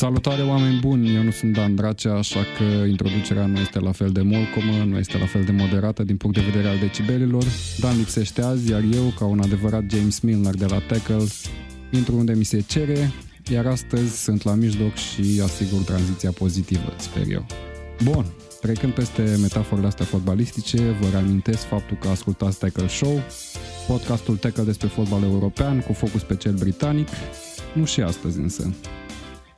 Salutare oameni buni, eu nu sunt Dan Dracea, așa că introducerea nu este la fel de molcomă, nu este la fel de moderată din punct de vedere al decibelilor. Dan lipsește azi, iar eu, ca un adevărat James Milner de la Tackles, intru unde mi se cere, iar astăzi sunt la mijloc și asigur tranziția pozitivă, sper eu. Bun, trecând peste metaforele astea fotbalistice, vă reamintesc faptul că ascultați Tackle Show, podcastul Tackle despre fotbal european cu focus pe cel britanic, nu și astăzi însă.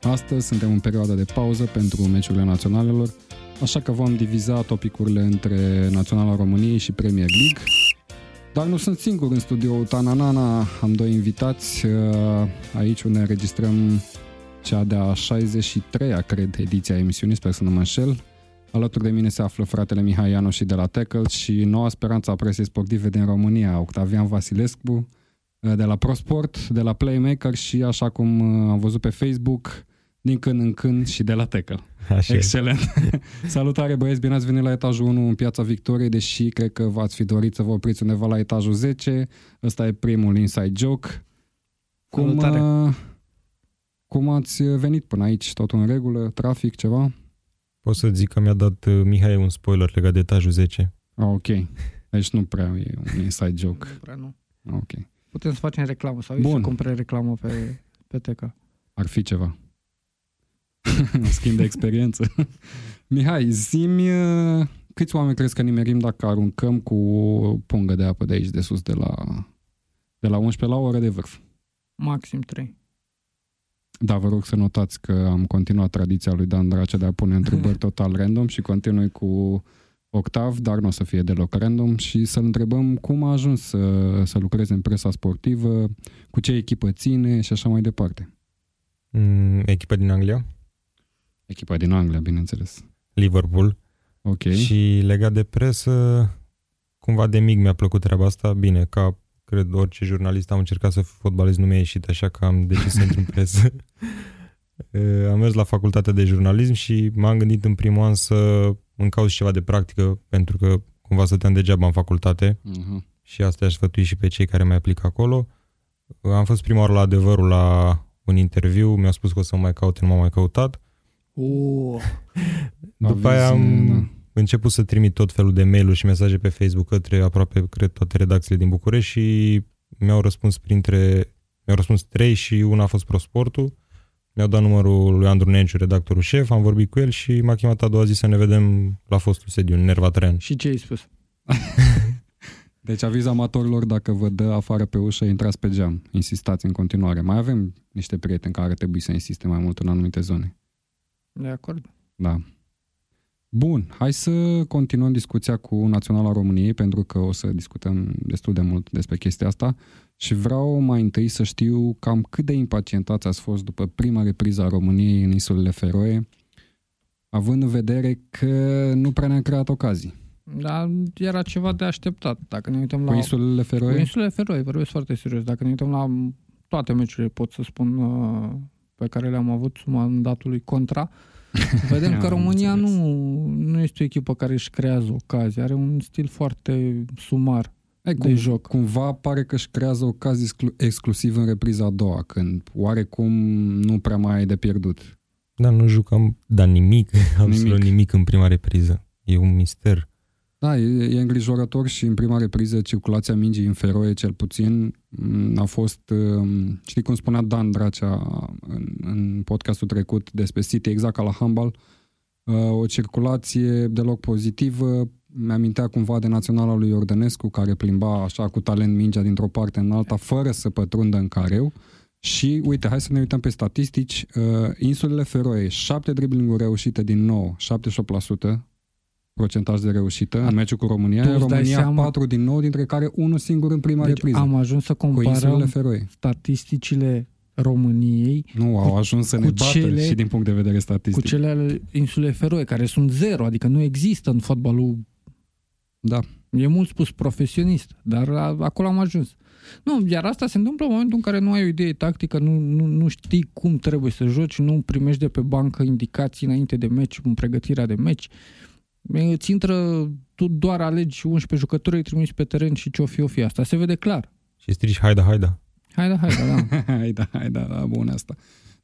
Astăzi suntem în perioada de pauză pentru meciurile naționalelor, așa că vom diviza topicurile între Naționala României și Premier League. Dar nu sunt singur în studioul Tananana, am doi invitați uh, aici unde înregistrăm cea de-a 63-a, cred, ediția emisiunii, sper să nu mă înșel. Alături de mine se află fratele Mihai Ianoș și de la Tackle și noua speranță a presei sportive din România, Octavian Vasilescu, uh, de la ProSport, de la Playmaker și, așa cum uh, am văzut pe Facebook, din când în când și de la Tackle. Așa Excelent! Salutare băieți, bine ați venit la etajul 1 în Piața Victoriei, deși cred că v-ați fi dorit să vă opriți undeva la etajul 10. Ăsta e primul inside joke. Cum, Salutare. uh, cum ați venit până aici? Totul în regulă? Trafic, ceva? Pot să zic că mi-a dat uh, Mihai un spoiler legat de etajul 10. Ah, ok. Deci nu prea e un inside joke. Nu prea nu. Ah, Ok. Putem să facem reclamă sau Bun. Bun. să cumpere reclamă pe, pe Teca. Ar fi ceva. Un schimb de experiență. Mihai, zimi câți oameni crezi că nimerim dacă aruncăm cu o pungă de apă de aici, de sus, de la, de la 11 la o oră de vârf? Maxim 3. Da, vă rog să notați că am continuat tradiția lui Dan Dracea de a pune întrebări total random și continui cu Octav, dar nu o să fie deloc random și să-l întrebăm cum a ajuns să, să lucreze în presa sportivă, cu ce echipă ține și așa mai departe. Mm, echipa din Anglia, Echipa din Anglia, bineînțeles. Liverpool. Ok. Și legat de presă, cumva de mic mi-a plăcut treaba asta. Bine, ca cred orice jurnalist am încercat să fiu fotbalist, nu mi-a ieșit, așa că am decis să intru în presă. Uh, am mers la facultatea de jurnalism și m-am gândit în primul an să îmi caut și ceva de practică, pentru că cumva stăteam degeaba în facultate. Uh-huh. și asta aș sfătui și pe cei care mai aplică acolo. Am fost prima oară la adevărul la un interviu, mi-au spus că o să mă mai caute, nu m-am mai căutat. Oh. După Aviz, aia am da. început să trimit tot felul de mail-uri și mesaje pe Facebook către aproape, cred, toate redacțiile din București și mi-au răspuns printre, mi-au răspuns trei și una a fost ProSportul. Mi-au dat numărul lui Andru Nenciu, redactorul șef, am vorbit cu el și m-a chemat a doua zi să ne vedem la fostul sediu, în Nerva Tren. Și ce ai spus? Deci aviz amatorilor, dacă vă dă afară pe ușă, intrați pe geam. Insistați în continuare. Mai avem niște prieteni care trebuie să insiste mai mult în anumite zone. De acord? Da. Bun, hai să continuăm discuția cu Naționala României, pentru că o să discutăm destul de mult despre chestia asta și vreau mai întâi să știu cam cât de impacientați ați fost după prima repriză a României în insulele Feroe, având în vedere că nu prea ne-am creat ocazii. Dar era ceva de așteptat. Dacă ne uităm Cu la... insulele Cu Feroe? insulele Feroe, vorbesc foarte serios. Dacă ne uităm la toate meciurile, pot să spun, uh, pe care le-am avut sub mandatul lui Contra, vedem că Am România înțeles. nu, nu este o echipă care își creează ocazii. Are un stil foarte sumar Ei, de cum, joc. Cumva pare că își creează ocazii exclu- exclusiv în repriza a doua, când oarecum nu prea mai ai de pierdut. Dar nu jucam, dar nimic, absolut Nimic. nimic. nimic în prima repriză. E un mister. Da, e, e îngrijorător și în prima repriză circulația mingii în Feroe, cel puțin, m, a fost, um, știi cum spunea Dan Dracea în, în podcastul trecut despre City, exact ca la handball, uh, o circulație deloc pozitivă, mi-amintea cumva de naționala lui Iordănescu, care plimba așa cu talent mingea dintr-o parte în alta, fără să pătrundă în careu. Și, uite, hai să ne uităm pe statistici. Uh, insulele Feroe, 7 driblinguri reușite din nou, 78% procentaj de reușită în meciul cu România. Tu În îți dai România seama- 4 din nou, dintre care unul singur în prima Deci repriză. am ajuns să cu insulele comparăm Feroe. statisticile României Nu, au ajuns să ne cu bată cele- și din punct de vedere cu statistic. cele ale insulei Feroe, care sunt zero, adică nu există în fotbalul, Da. e mult spus profesionist, dar a, acolo am ajuns. Nu, iar asta se întâmplă în momentul în care nu ai o idee tactică, nu, nu, nu știi cum trebuie să joci, nu primești de pe bancă indicații înainte de meci, în pregătirea de meci. Îți intră, tu doar alegi 11 jucători, îi trimiți pe teren și ce-o fi, o fi. Asta se vede clar. Și strici, haida, haida. Haide, haide, da. hai da, hai da, da, bun asta.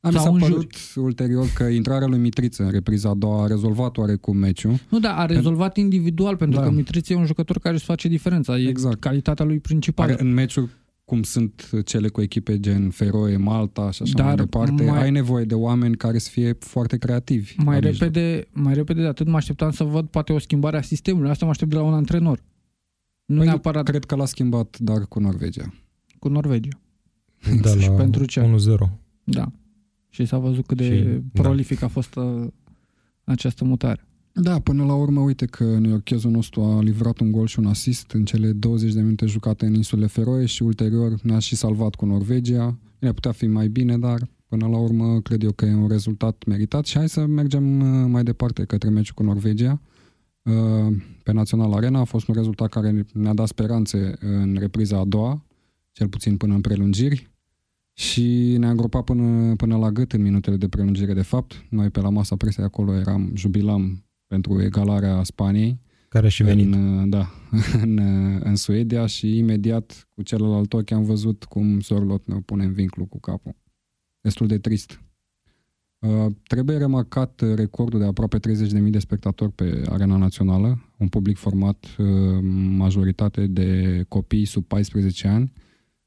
Am mi Sau s-a în părut ulterior că intrarea lui Mitriță în repriza a doua a rezolvat oarecum meciul. Nu, da, a rezolvat individual, pentru Da. că Mitriț e un jucător care își face diferența. E Exact. calitatea lui principală. Are, în meciuri cum sunt cele cu echipe gen Feroe, Malta și așa Dar mai departe, mai- ai nevoie de oameni care să fie foarte creativi. mai la mijloc. repede, mai repede de atât mă așteptam să văd poate o schimbare a sistemului. Asta mă aștept de la un antrenor. Nu Păi, neapărat Cred că l-a schimbat, dar cu Norvegia. cu Norvegia. Da, Și la pentru ce? 1-0. Da. Și s-a văzut cât de Și- da. prolific a fost uh, această mutare. Da, până la urmă, uite că neochezul nostru a livrat un gol și un asist în cele 20 de minute jucate în insulele Feroe și ulterior ne-a și salvat cu Norvegia. Ne putea fi mai bine, dar până la urmă cred eu că e un rezultat meritat și hai să mergem uh, mai departe către meciul cu Norvegia. Uh, Pe Național Arena a fost un rezultat care ne-a dat speranțe în repriza a doua, cel puțin până în prelungiri și ne-a îngropat până, până la gât în minutele de prelungire de fapt. Noi pe la masa presei acolo eram, jubilam pentru egalarea Spaniei Care a și venit. în, da, în, în Suedia și imediat cu celălalt ochi am văzut cum Sorlot ne pune în vinclu cu capul. Destul de trist. Uh, trebuie remarcat recordul de aproape 30.000 de spectatori pe arena națională, un public format uh, majoritate de copii sub 14 ani,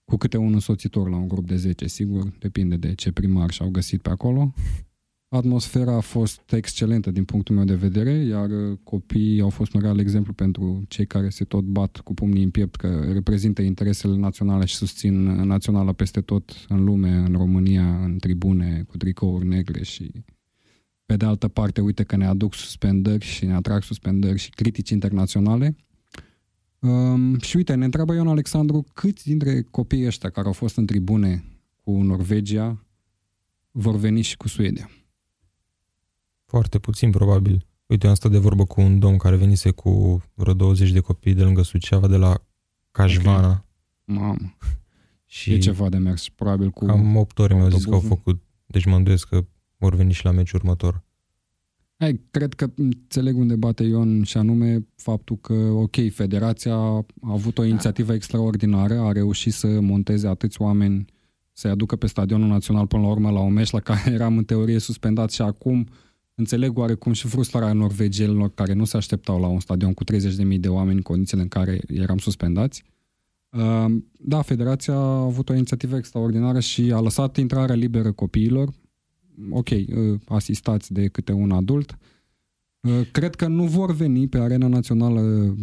cu câte un însoțitor la un grup de 10, sigur, depinde de ce primar și-au găsit pe acolo. Atmosfera a fost excelentă din punctul meu de vedere, iar uh, copiii au fost un real exemplu pentru cei care se tot bat cu pumnii în piept că reprezintă interesele naționale și susțin uh, naționala peste tot în lume, în România, în tribune, cu tricouri negre și pe de altă parte, uite că ne aduc suspendări și ne atrag suspendări și critici internaționale. Um, și uite, ne întreabă Ion Alexandru câți dintre copiii ăștia care au fost în tribune cu Norvegia vor veni și cu Suedia. Foarte puțin, probabil. Uite, eu am stat de vorbă cu un domn care venise cu vreo 20 de copii de lângă Suceava, de la Cajvana. Mamă, Și e ceva de mers, probabil cu... cam 8 ore mi-au zis că au autobuzul. făcut. Deci mă îndoiesc că vor veni și la meciul următor. Hai, cred că înțeleg unde bate Ion și anume faptul că, ok, federația a avut o inițiativă extraordinară, a reușit să monteze atâți oameni să-i aducă pe stadionul național până la urmă la un meci la care eram în teorie suspendat și acum înțeleg oarecum și frustrarea norvegienilor care nu se așteptau la un stadion cu 30.000 de oameni în condițiile în care eram suspendați. Uh, Da, federația a avut o inițiativă extraordinară și a lăsat intrarea liberă copiilor, ok, uh, asistați de câte un adult. Uh, Cred că nu vor veni pe arena națională mm,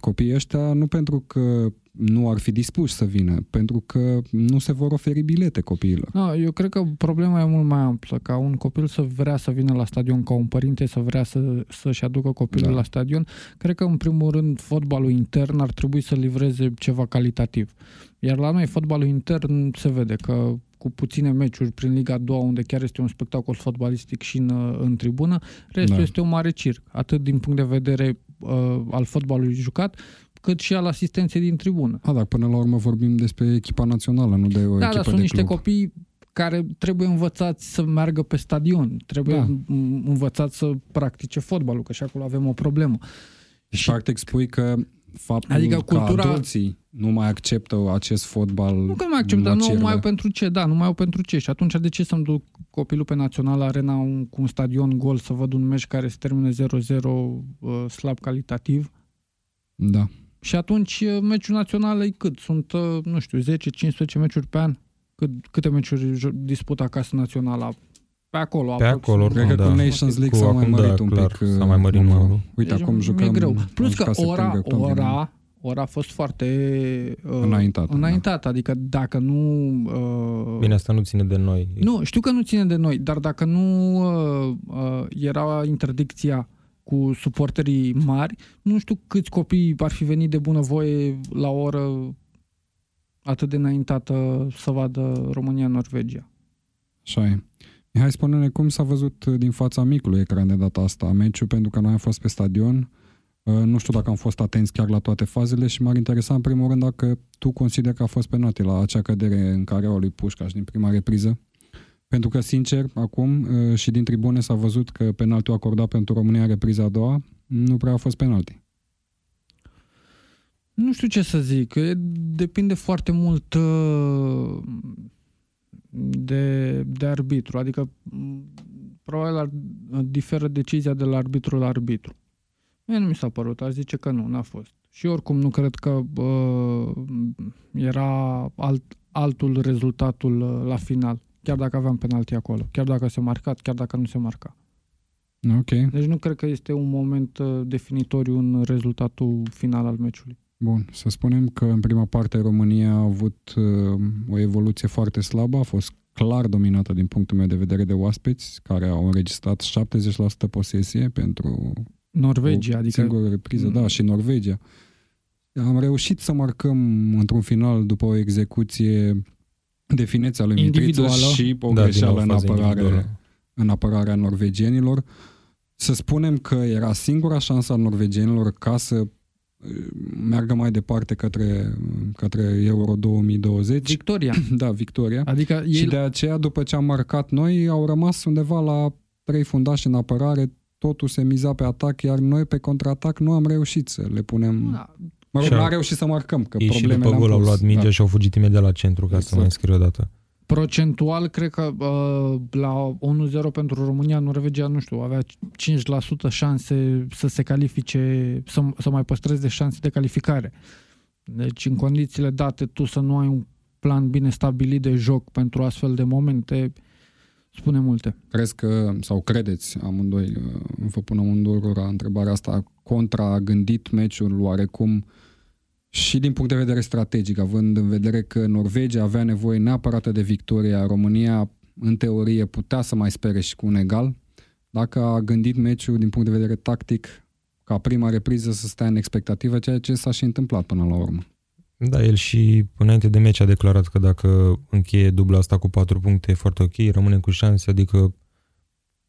copiii ăștia, nu pentru că nu ar fi dispuși să vină, pentru că nu se vor oferi bilete copiilor. No, eu cred că problema e mult mai amplă, ca un copil să vrea să vină la stadion, ca un părinte să vrea să, să-și aducă copilul Da. la stadion. Cred că, în primul rând, fotbalul intern ar trebui să livreze ceva calitativ. Iar la noi, fotbalul intern se vede că cu puține meciuri prin Liga 2, unde chiar este un spectacol fotbalistic și în, în tribună, restul Da. este un mare circ, atât din punct de vedere uh, al fotbalului jucat, cât și al asistenței din tribună. A, dar până la urmă vorbim despre echipa națională, nu de o Da, echipă dar sunt de niște club. copii care trebuie învățați să meargă pe stadion, trebuie Da. da. învățați să practice fotbalul, că și acolo avem o problemă. Și practic spui că faptul Adică că cultura- adulții nu mai acceptă acest fotbal Nu că nu mai accept, dar nu nocirlă. mai au pentru ce, da, nu mai au pentru ce. Și atunci de ce să-mi duc copilul pe național arena un, cu un stadion gol să văd un meci care se termine 0-0 uh, slab calitativ? Da. Și atunci uh, meciul național e cât? Sunt, uh, nu știu, 10-15 meciuri pe an? Cât, câte meciuri jo- dispută acasă naționala? Pe acolo. Pe acolo, Cred că da. cu Nations League Cu s-a mai acum, mărit da, un clar, pic. uh, s-a mai mărit numărul. numărul. Uite, Deci acum jucăm... E greu. Plus am că jucat ora, septembrie, octombrie, da. ora, ora a fost foarte uh, Înaintată, înaintată. Adică dacă nu... Uh, Bine, asta nu ține de noi. Nu, știu că nu ține de noi, dar dacă nu uh, uh, era interdicția cu suporterii mari, nu știu câți copii ar fi venit de bunăvoie la o oră atât de înaintată să vadă România-Norvegia. Așa e. Mihai, spune-ne cum s-a văzut uh, din fața micului ecran de data asta meciul, pentru că noi am fost pe stadion. Uh, Nu știu dacă am fost atenți chiar la toate fazele și m-ar interesa în primul rând dacă tu consideri că a fost penalti la acea cădere în care o lui Pușcaș din prima repriză. Pentru că, sincer, acum uh, și din tribune s-a văzut că penaltiul acordat pentru România în repriza a doua nu prea a fost penalti. Nu știu ce să zic, e- depinde foarte mult uh, de, de arbitru. Adică m, probabil ar, diferă decizia de la arbitru la arbitru. Mie nu mi s-a părut, aș zice că nu, n-a fost. Și oricum nu cred că uh, era alt, altul rezultatul uh, la final, chiar dacă aveam penalti acolo, chiar dacă se marcat, chiar dacă nu se marca. Ok, Deci nu cred că este un moment uh, definitoriu în rezultatul final al meciului. bun. Să spunem că în prima parte România a avut uh, o evoluție foarte slabă, a fost clar dominată din punctul meu de vedere de oaspeți, care au înregistrat 70% posesie pentru Norvegia, o adică singură repriză, Mm. da, și Norvegia. Am reușit să marcăm într-un final după o execuție de finețe a lui Mitriță Individuală. și o Da, din greșeală nou în fază apărare, individuală. în apărarea norvegienilor. Să spunem că era singura șansă a norvegienilor ca să uh, meargă mai departe către, către Euro 2020. victoria. Da, victoria. Adică Și ei, de aceea, după ce am marcat noi, au rămas undeva la trei fundași în apărare, totul se miza pe atac, iar noi pe contraatac nu am reușit să le punem... da, Mă rog, Și nu au- am reușit să marcăm, că Ei și problemele după am gol au pus. luat mingea da. și au fugit imediat la centru ca să Exact. mai înscrie o dată. procentual, cred că uh, la 1-0 pentru România, Norvegia, nu știu, avea 5% șanse să se califice, să, să mai păstreze șanse de calificare. Deci, în condițiile date, tu să nu ai un plan bine stabilit de joc pentru astfel de momente, spune multe. Crezi că, sau credeți amândoi, uh, vă pun amândurora întrebarea asta, contra a gândit meciul oarecum și din punct de vedere strategic, având în vedere că Norvegia avea nevoie neapărat de victoria, România în teorie putea să mai spere și cu un egal, dacă a gândit meciul din punct de vedere tactic ca prima repriză să stea în expectativă, ceea ce s-a și întâmplat până la urmă. Da, el și înainte de meci a declarat că dacă încheie dubla asta cu 4 puncte e foarte ok, rămâne cu șanse, adică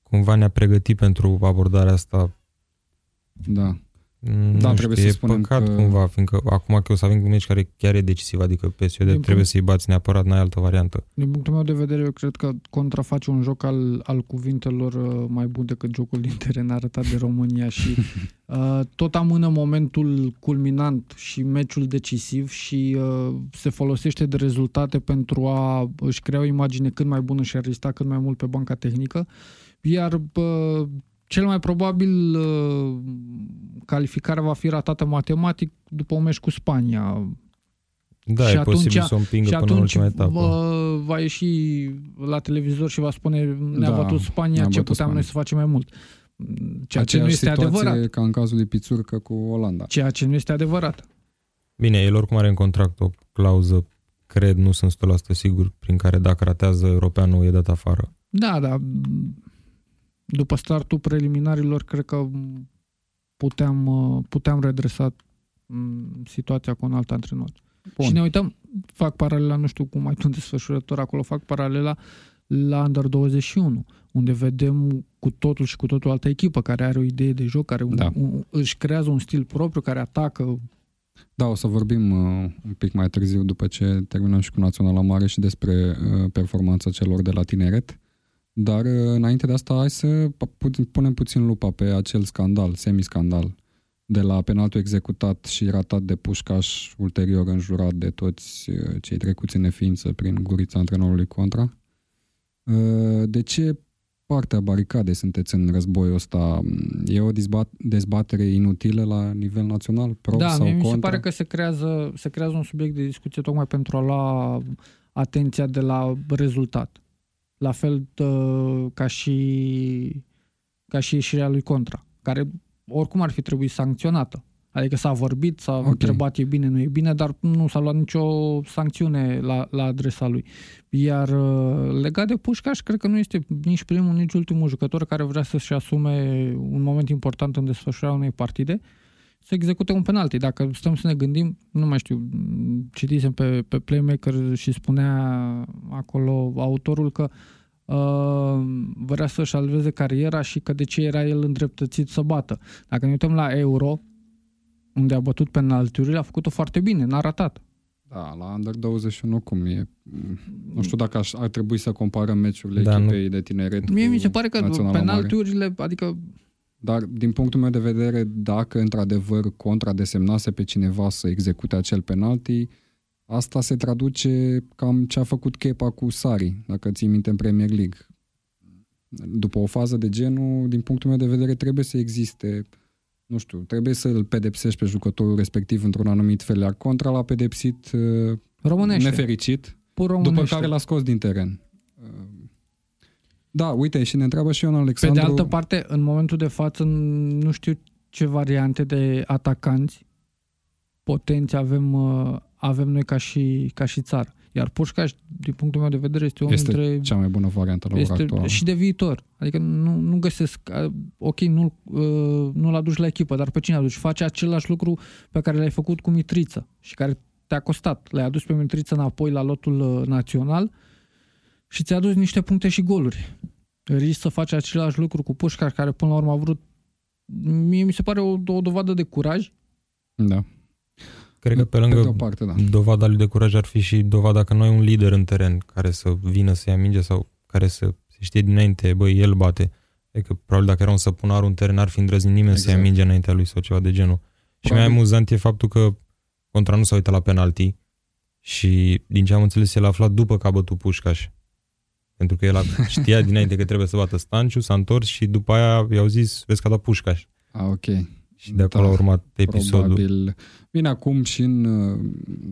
cumva ne-a pregătit pentru abordarea asta. Da. Mm, Da, nu trebuie știu, să e spunem păcat că- cumva, fiindcă acum că o să avem un meci care chiar e decisiv, adică PSG Din trebuie punct- să-i bați neapărat, n-ai altă variantă. Din punctul meu de vedere, eu cred că contraface un joc al, al cuvintelor uh, mai bun decât jocul din teren arătat de România și uh, tot amână momentul culminant și meciul decisiv și uh, se folosește de rezultate pentru a își crea o imagine cât mai bună și a rezista cât mai mult pe banca tehnică, iar uh, cel mai probabil uh, calificarea va fi ratată matematic după un meci cu Spania, Da, Și e posibil atunci- să o împingă și până în atunci ultima etapă. vă, va ieși la televizor și va spune ne-a Da, bătut Spania, ne-a ce bătut puteam Spania. noi să facem mai mult. Ceea ce nu Aceeași este situație adevărat. ca în cazul lui Pițurcă cu Olanda. Ceea ce nu este adevărat. Bine, el oricum are în contract o clauză, cred, nu sunt 100% sigur, prin care dacă ratează europeanul e dat afară. Da, da. După startul preliminarilor, cred că puteam, uh, puteam redresa mm, situația cu un alt antrenor. Bun. Și ne uităm, fac paralela, nu știu cum ai tu în desfășurător acolo, fac paralela la Under 21, unde vedem cu totul și cu totul altă echipă care are o idee de joc, care un, Da. un, își creează un stil propriu, care atacă. Da, o să vorbim uh, un pic mai târziu după ce terminăm și cu Naționala Mare și despre uh, performanța celor de la tineret. Dar uh, înainte de asta hai să pu- punem puțin lupa pe acel scandal, semiscandal, de la penaltul executat și ratat de Pușcaș, ulterior înjurat de toți uh, cei trecuți în neființă prin gurița antrenorului contra. Uh, De ce partea baricadei sunteți în războiul ăsta? E o dezbat- dezbatere inutilă la nivel național? Pro da, sau mie mi se contra? pare că se creează, se creează un subiect de discuție tocmai pentru a lua atenția de la rezultat. La fel uh, ca și ca și ieșirea lui Contra, care oricum ar fi trebuit sancționată. Adică s-a vorbit, s-a Ok. okay. întrebat e bine, nu e bine, dar nu s-a luat nicio sancțiune la, la adresa lui. Iar uh, legat de Pușcaș, cred că nu este nici primul, nici ultimul jucător care vrea să-și asume un moment important în desfășurarea unei partide să execute un penalti. Dacă stăm să ne gândim, nu mai știu, m, citisem pe, pe Playmaker și spunea acolo autorul că uh, vrea să-și salveze cariera și că de ce era el îndreptățit să bată. Dacă ne uităm la Euro, unde a bătut penaltiurile, a făcut-o foarte bine, n-a ratat. Da, la Under 21 cum e? Nu știu dacă aș, ar trebui să comparăm meciurile Da, da, nu- echipei de tineret Mie cu mi se pare că Naționala Mare. penaltiurile, adică Dar din punctul meu de vedere, dacă într-adevăr contra desemnase pe cineva să execute acel penalti, Asta se traduce cam ce a făcut Kepa cu Sari, dacă ții minte în Premier League. După o fază de genul, din punctul meu de vedere, trebuie să existe, nu știu, trebuie să îl pedepsești pe jucătorul respectiv într-un anumit fel, iar contra l-a pedepsit uh, Românește. nefericit, Pur după românește. care l-a scos din teren. Uh, Da, uite, și ne întreabă și Ion Pe Alexandru. de altă parte, în momentul de față, nu știu ce variante de atacanți potenți avem, uh, avem noi ca și, ca și țară. Iar Pușcaș, din punctul meu de vedere, este unul este dintre... cea mai bună variantă la ora Este actuală. și de viitor. Adică nu, nu găsesc, uh, ok, nu, uh, nu-l aduci la echipă, dar pe cine aduci? Face același lucru pe care l-ai făcut cu Mitriță și care te-a costat. L-ai adus pe Mitriță înapoi la lotul uh, național și ți-a adus niște puncte și goluri. Riști să faci același lucru cu Pușcaș, care până la urmă a vrut mie mi se pare o, o dovadă de curaj. Da. Cred că pe Pe de o lângă parte, da. dovada lui de curaj ar fi și dovada că nu ai un lider în teren care să vină să ia minge sau care să se știe dinainte, băi, el bate. Adică probabil dacă era un săpunar în teren ar fi îndrăznit nimeni să ia Exact. minge înaintea lui sau ceva de genul. Și mai Probabil. amuzant e faptul că contra nu s-a uitat la penalti și din ce am înțeles el a aflat după că a bătut Pușcaș. Pentru că el a- știa dinainte că trebuie să bată Stanciu, s-a întors și după aia i-au zis, vezi că a dat Pușcaș. A, ok. Și de acolo a Da, urmat episodul. Probabil. Bine, acum și în, uh,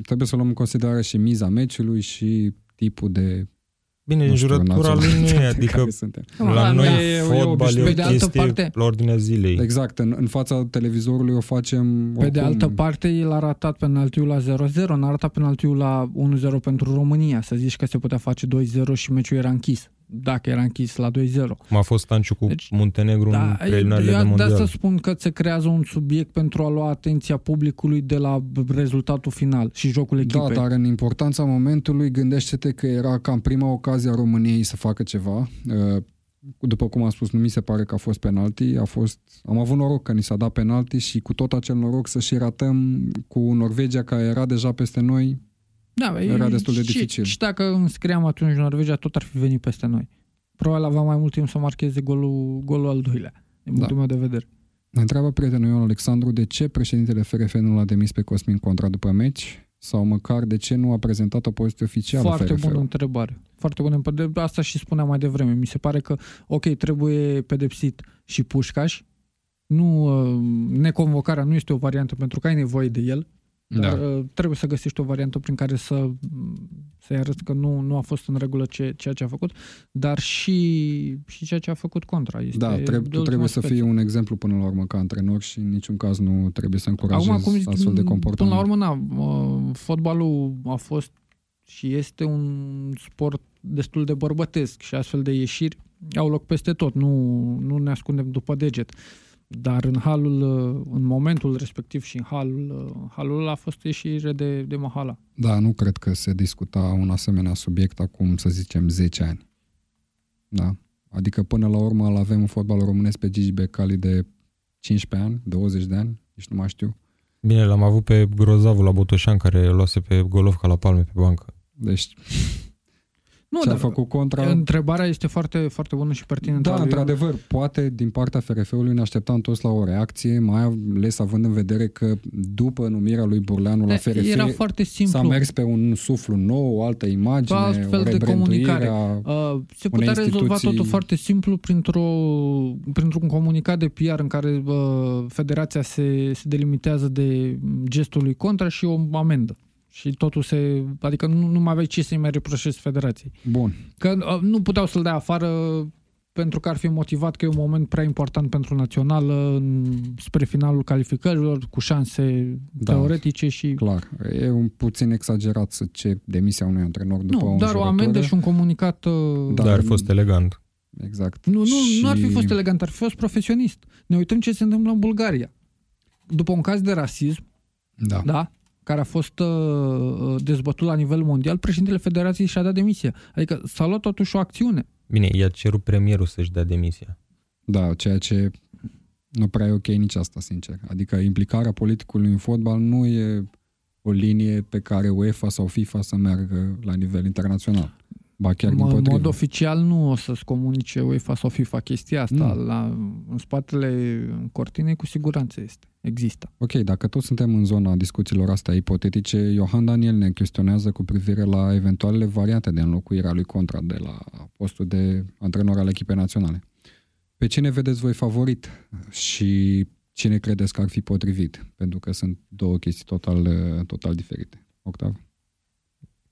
trebuie să luăm în considerare și miza meciului și tipul de Bine, nu știu, înjurătura lui nu e, naționalitate adică care suntem. la Da, noi da. e- e fotbal e o obișnuit. Pe de altă chestie parte- la ordinea zilei. Exact, în, în fața televizorului o facem Pe de oricum. altă parte, el a ratat penaltiul la 0-0, n-a ratat penaltiul la 1-0 pentru România. Să zici că se putea face 2-0 și meciul era închis. Dacă era închis la 2-0. Cum a fost Stanciu cu Deci, Muntenegru în Da, preliminarele de eu de mondial. asta spun că se creează un subiect pentru a lua atenția publicului de la rezultatul final și jocul Da, echipei. dar în importanța momentului, gândește-te că era cam prima ocazie a României să facă ceva. Uh, După cum am spus, nu mi se pare că a fost penalti, a fost, am avut noroc că ni s-a dat penalti și cu tot acel noroc să și ratăm cu Norvegia care era deja peste noi. Da, Era e- destul de și, dificil. Și dacă înscriam atunci Norvegia, tot ar fi venit peste noi. Probabil avea mai mult timp să marcheze golul, golul al doilea, din Da. punctul meu de vedere. Ne întreabă prietenul Ion Alexandru de ce președintele FRF nu l-a demis pe Cosmin Contra după meci sau măcar de ce nu a prezentat o poziție oficială Foarte FRF. bună întrebare. Foarte bună. De asta și spuneam mai devreme. Mi se pare că, ok, trebuie pedepsit și Pușcaș. Nu, uh, neconvocarea nu este o variantă pentru că ai nevoie de el. Dar Da. uh, trebuie să găsești o variantă prin care să, să-i arăți că nu, nu a fost în regulă ce, ceea ce a făcut, dar și, și ceea ce a făcut contra. Este Da, de trebuie, tu ultima trebuie să speță. fii un exemplu până la urmă ca antrenor și în niciun caz nu trebuie să încurajezi Acum, cum zic, astfel de Până comportament. la urmă, na, uh, fotbalul a fost și este un sport destul de bărbătesc și astfel de ieșiri au loc peste tot, nu, nu ne ascundem după deget. Dar în halul, uh, în momentul respectiv și în halul, uh, halul ăla a fost ieșire de, de mahala. Da, nu cred că se discuta un asemenea subiect acum, să zicem, 10 ani. Da. Adică până la urmă îl avem în fotbalul românesc pe Gigi Becali de 15 ani, 20 de ani, nici nu mai știu. Bine, l-am avut pe Grozavul la Botoșan care luase pe Golovca la palme pe bancă. Deci Nu, ce a dar făcut contra... întrebarea este foarte, foarte bună și pertinentă. Da, a lui Ion. într-adevăr, poate din partea FRF-ului ne așteptam toți la o reacție, mai ales având în vedere că după numirea lui Burleanu la FRF Era foarte simplu. s-a mers pe un suflu nou, o altă imagine, Pe alt fel o de rebranduire comunicare. a- Uh, se unei putea rezolva instituții- totul foarte simplu printr-o, printr-un comunicat de PR în care uh, federația se, se delimitează de gestul lui contra și o amendă. Și totul se... Adică nu, nu mai aveai ce să-i mai reproșezi federației. Bun. Că uh, nu puteau să-l dea afară pentru că ar fi motivat că e un moment prea important pentru națională în, spre finalul calificărilor, cu șanse Da. teoretice și... Clar, e un puțin exagerat să cer demisia unui antrenor după Nu, o dar o înjurătură. amendă și un comunicat... Uh, Da. Dar ar fi fost elegant. Exact. Nu, nu, Și- nu ar fi fost elegant, ar fi fost profesionist. Ne uităm ce se întâmplă în Bulgaria. După un caz de rasism, Da. da, care a fost uh, dezbătut la nivel mondial, președintele federației și-a dat demisia. Adică s-a luat totuși o acțiune. Bine, i-a cerut premierul să-și dea demisia. Da, ceea ce nu prea e ok nici asta, sincer. Adică implicarea politicului în fotbal nu e o linie pe care UEFA sau FIFA să meargă la nivel internațional. Ba chiar din În potrivă. mod oficial nu o să-ți comunice UEFA sau FIFA chestia asta. Nu. La, în spatele cortinei cu siguranță este. Există. Ok, dacă tot suntem în zona discuțiilor astea ipotetice, Johan Daniel ne chestionează cu privire la eventualele variante de înlocuire a lui Contra de la postul de antrenor al echipei naționale. Pe cine vedeți voi favorit și cine credeți că ar fi potrivit? Pentru că sunt două chestii total, total diferite. Octav?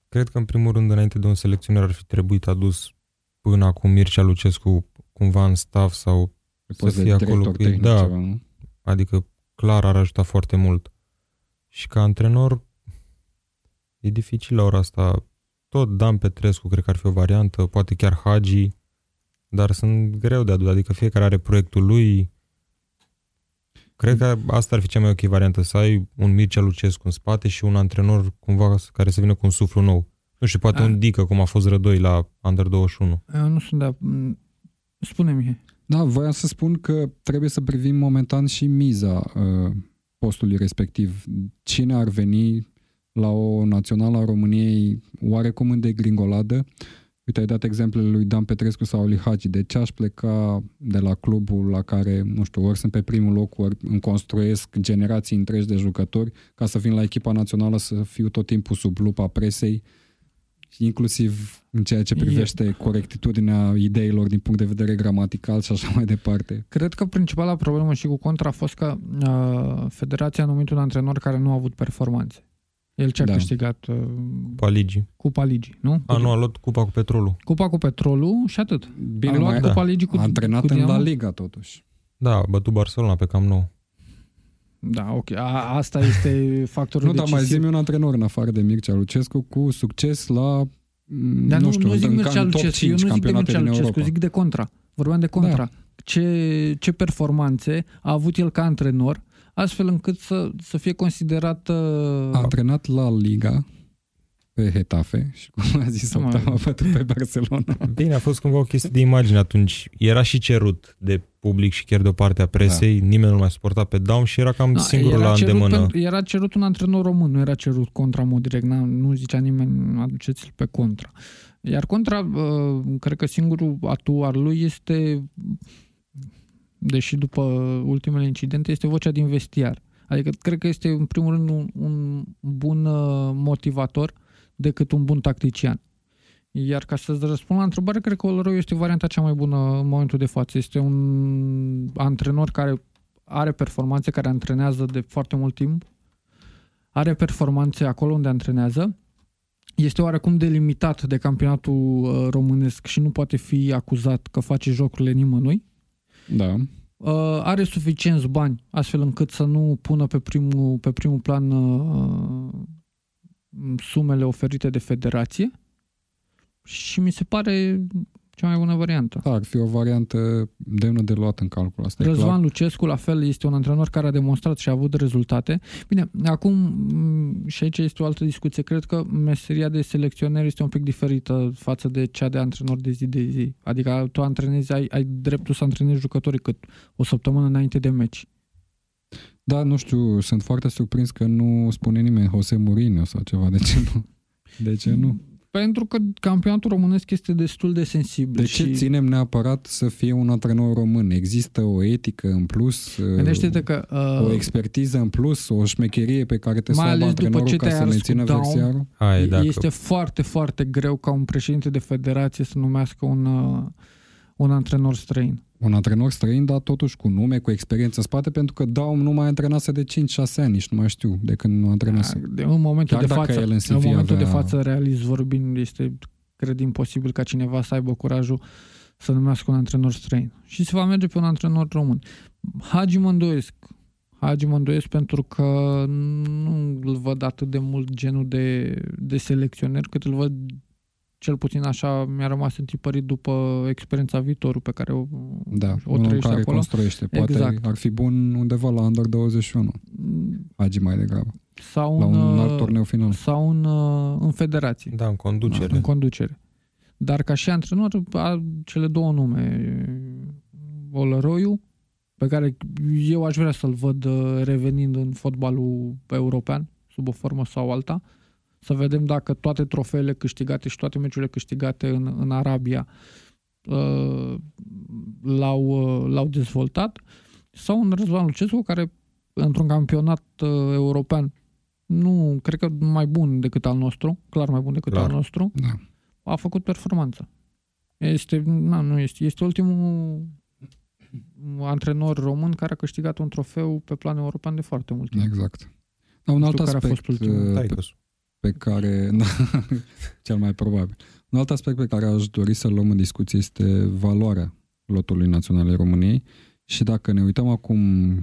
Cred că, în primul rând, înainte de un selecționer ar fi trebuit adus până acum Mircea Lucescu cumva în staff sau Pe Să post de fie acolo director cu ei, tehnic da. ceva, nu? Adică clar ar ajuta foarte mult. Și ca antrenor e dificil la ora asta. Tot Dan Petrescu cred că ar fi o variantă, poate chiar Hagi, dar sunt greu de adus, adică fiecare are proiectul lui. Cred că asta ar fi cea mai ok variantă, să ai un Mircea Lucescu în spate și un antrenor cumva care să vină cu un suflu nou. Nu știu, poate A. un Dică, cum a fost Rădoi la Under 21. Eu nu sunt de... Spune-mi. Da, voiam să spun că trebuie să privim momentan și miza uh, postului respectiv. Cine ar veni la o națională a României oarecum în degringoladă? Uite, ai dat exemplele lui Dan Petrescu sau lui Hagi. De ce aș pleca de la clubul la care, nu știu, ori sunt pe primul loc, ori îmi construiesc generații întregi de jucători, ca să vin la echipa națională să fiu tot timpul sub lupa presei, inclusiv în ceea ce E- privește corectitudinea ideilor din punct de vedere gramatical și așa mai departe. Cred că principala problemă și cu contra a fost că uh, federația a numit un antrenor care nu a avut performanțe. El ce a Da. câștigat uh, Cupa Ligii. Cupa Ligii, nu? A, nu, a luat cupa cu petrolul. Cupa cu petrolul și atât. Bine, a luat mai Cupa Ligii cu a antrenat cu în La Dinamo. Liga totuși. Da, a bătut Barcelona pe cam nou. Da, ok. A, asta este factorul Nu, dar mai decisiv. zi un antrenor în afară de Mircea Lucescu cu succes la mm, Dar nu, nu știu, nu zic în, Mircea în top Lucescu, eu 5 nu zic de campionate Mircea din Lucescu, Europa. zic de contra. Vorbeam de contra. Da. Ce, ce performanțe a avut el ca antrenor, astfel încât să, să fie considerat... Uh, A antrenat la Liga pe Hetafe și cum a zis Da, mă. Octava, a bătut pe Barcelona. Bine, a fost cumva o chestie de imagine atunci. Era și cerut de public și chiar de o parte a presei. Da. Nimeni nu mai suporta pe Down și era cam Da, singurul la cerut îndemână. pentru- era cerut un antrenor român, nu era cerut contra în mod direct, n- nu zicea nimeni aduceți-l pe contra. Iar contra, uh, cred că singurul atu al lui este, deși după ultimele incidente, este vocea din vestiar. Adică cred că este în primul rând un, un bun uh, motivator decât un bun tactician. Iar ca să-ți răspund la întrebare, cred că Oloroi este varianta cea mai bună în momentul de față. Este un antrenor care are performanțe, care antrenează de foarte mult timp, are performanțe acolo unde antrenează, este oarecum delimitat de campionatul uh, românesc și nu poate fi acuzat că face jocurile nimănui. Da. Uh, are suficienți bani astfel încât să nu pună pe primul, pe primul plan uh, sumele oferite de federație și mi se pare cea mai bună variantă. da, ar fi o variantă demnă de luat în calcul. Asta e Răzvan clar. Lucescu, la fel, este un antrenor care a demonstrat și a avut rezultate. Bine, acum, m, și aici este o altă discuție, cred că meseria de selecționer este un pic diferită față de cea de antrenor de zi de zi. Adică tu antrenezi, ai, ai dreptul să antrenezi jucătorii cât o săptămână înainte de meci. Da, nu știu, sunt foarte surprins că nu spune nimeni Jose Mourinho sau ceva. De ce nu? De ce nu? Pentru că campionatul românesc este destul de sensibil. De ce și ținem neapărat să fie un antrenor român? Există o etică în plus, Gândește-te că... o Uh, expertiză în plus, o șmecherie pe care te Mai să aibă ales după antrenorul ce ca te-ai să ars mențină cu Daum, versiarul? Hai, dacă... Este foarte, foarte greu ca un președinte de federație să numească un, uh, un antrenor străin. Un antrenor străin, dar totuși cu nume, cu experiență în spate, pentru că Daum nu mai antrenase de 5-6 ani, nici nu mai știu de când nu antrenase. De, în momentul Chiar de dacă față, el în în CV momentul de avea- față, realist vorbind, este cred imposibil ca cineva să aibă curajul să numească un antrenor străin. Și se va merge pe un antrenor român. Hagi mă îndoiesc. Hagi mă îndoiesc pentru că nu îl văd atât de mult genul de, de selecționer, cât îl văd cel puțin așa mi-a rămas întipărit după experiența viitorul pe care o, Da, o unul trăiește care acolo. construiește. Poate Exact. ar fi bun undeva la Under 21. Agi mai degrabă. Sau La în, un uh, alt turneu final. sau în, uh, în federație. Da, în conducere. în conducere. Dar ca și antrenor, a cele două nume, Olăroiu, pe care eu aș vrea să-l văd uh, revenind în fotbalul european, sub o formă sau alta, să vedem dacă toate trofeele câștigate și toate meciurile câștigate în, în Arabia uh, l-au, uh, l-au dezvoltat, sau în Răzvan Lucescu, care într-un campionat uh, european nu, cred că mai bun decât al nostru, clar mai bun decât Clar. al nostru, Da. a făcut performanță. Este, na, nu este, este ultimul antrenor român care a câștigat un trofeu pe plan european de foarte mult timp. Exact. Dar un Nu alt știu care a aspect fost ultimul. uh, pe, Taicăs. pe care, da, cel mai probabil. Un alt aspect pe care aș dori să-l luăm în discuție este valoarea lotului național al României și dacă ne uităm acum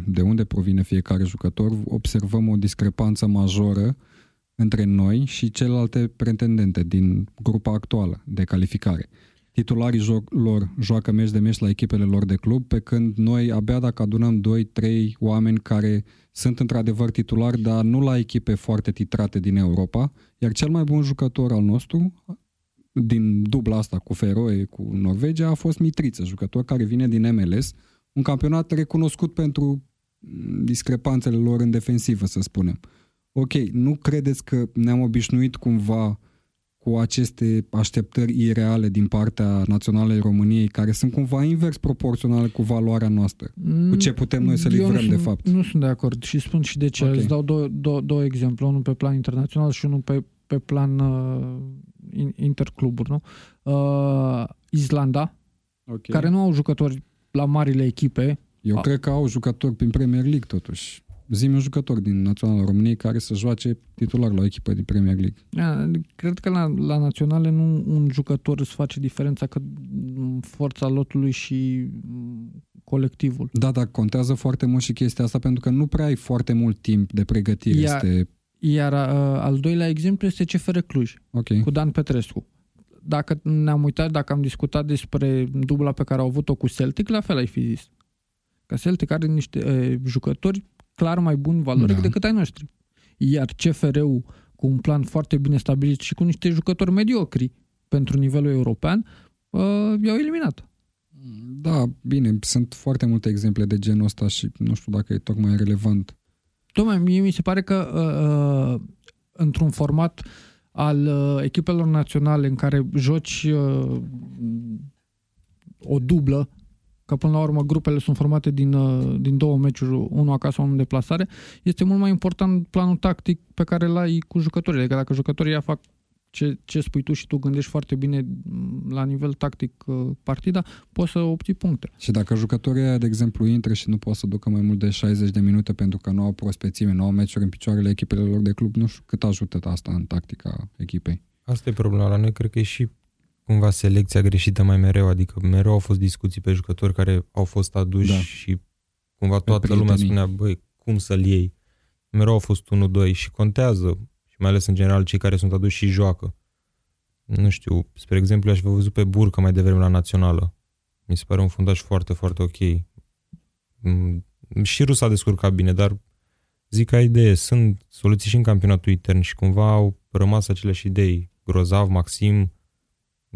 de unde provine fiecare jucător, observăm o discrepanță majoră între noi și celelalte pretendente din grupa actuală de calificare. Titularii jo- lor joacă meci de meci la echipele lor de club, pe când noi abia dacă adunăm 2-3 oameni care sunt într-adevăr titulari, dar nu la echipe foarte titrate din Europa, iar cel mai bun jucător al nostru, din dubla asta cu Feroe, cu Norvegia, a fost Mitriță, jucător care vine din MLS, un campionat recunoscut pentru mm, discrepanțele lor în defensivă, să spunem. Ok, nu credeți că ne-am obișnuit cumva cu aceste așteptări ireale din partea naționalei României, care sunt cumva invers proporționale cu valoarea noastră? Cu ce putem noi să Eu livrăm, nu de sunt, fapt? Nu sunt de acord și spun și de ce. Ok. Okay. Îți dau două, două, două exemple, unul pe plan internațional și unul pe, pe plan uh, in- intercluburi. Nu? Uh, Islanda, Okay. care nu au jucători la marile echipe, Eu A- cred că au jucători prin Premier League, totuși. Zi un jucător din Naționala României care să joace titular la o echipă din Premier League. Da, Cred că la, la naționale nu un jucător îți face diferența că m, forța lotului și m, colectivul. Da, dar contează foarte mult și chestia asta pentru că nu prea ai foarte mult timp de pregătire. Ia- Este Iar uh, al doilea exemplu este CFR Cluj, ok. cu Dan Petrescu. Dacă ne-am uitat, dacă am discutat despre dubla pe care au avut-o cu Celtic, la fel ai fi zis. Că Celtic are niște uh, jucători clar mai buni valoric Da. decât ai noștri. Iar CFR-ul cu un plan foarte bine stabilit și cu niște jucători mediocri pentru nivelul european, uh, i-au eliminat. Da, bine, sunt foarte multe exemple de genul ăsta și nu știu dacă e tocmai relevant. Tocmai mie mi se pare că uh, uh, într-un format al uh, echipelor naționale în care joci uh, o dublă, că până la urmă grupele sunt formate din, uh, din două meciuri, unul acasă, unul în deplasare, este mult mai important planul tactic pe care îl ai cu jucătorii. Adică dacă jucătorii ea fac ce, ce spui tu și tu gândești foarte bine m, la nivel tactic uh, partida, poți să obții puncte. Și dacă jucătorii aia, de exemplu, intră și nu pot să ducă mai mult de 60 de minute pentru că nu au prospețime, nu au meciuri în picioarele echipelor lor de club, nu știu cât ajută asta în tactica echipei. Asta e problema la noi, cred că e și cumva selecția greșită mai mereu, adică mereu au fost discuții pe jucători care au fost aduși Da. și cumva toată lumea prietenii. spunea, băi, cum să-l iei? Mereu au fost 1-2 și contează, și mai ales în general cei care sunt aduși și joacă. Nu știu, spre exemplu, aș fi văzut pe Burcă mai devreme la Națională. Mi se pare un fundaș foarte, foarte ok. Mm, Și Rus a descurcat bine, dar zic ca idee, sunt soluții și în campionatul intern și cumva au rămas aceleași idei. Grozav, Maxim,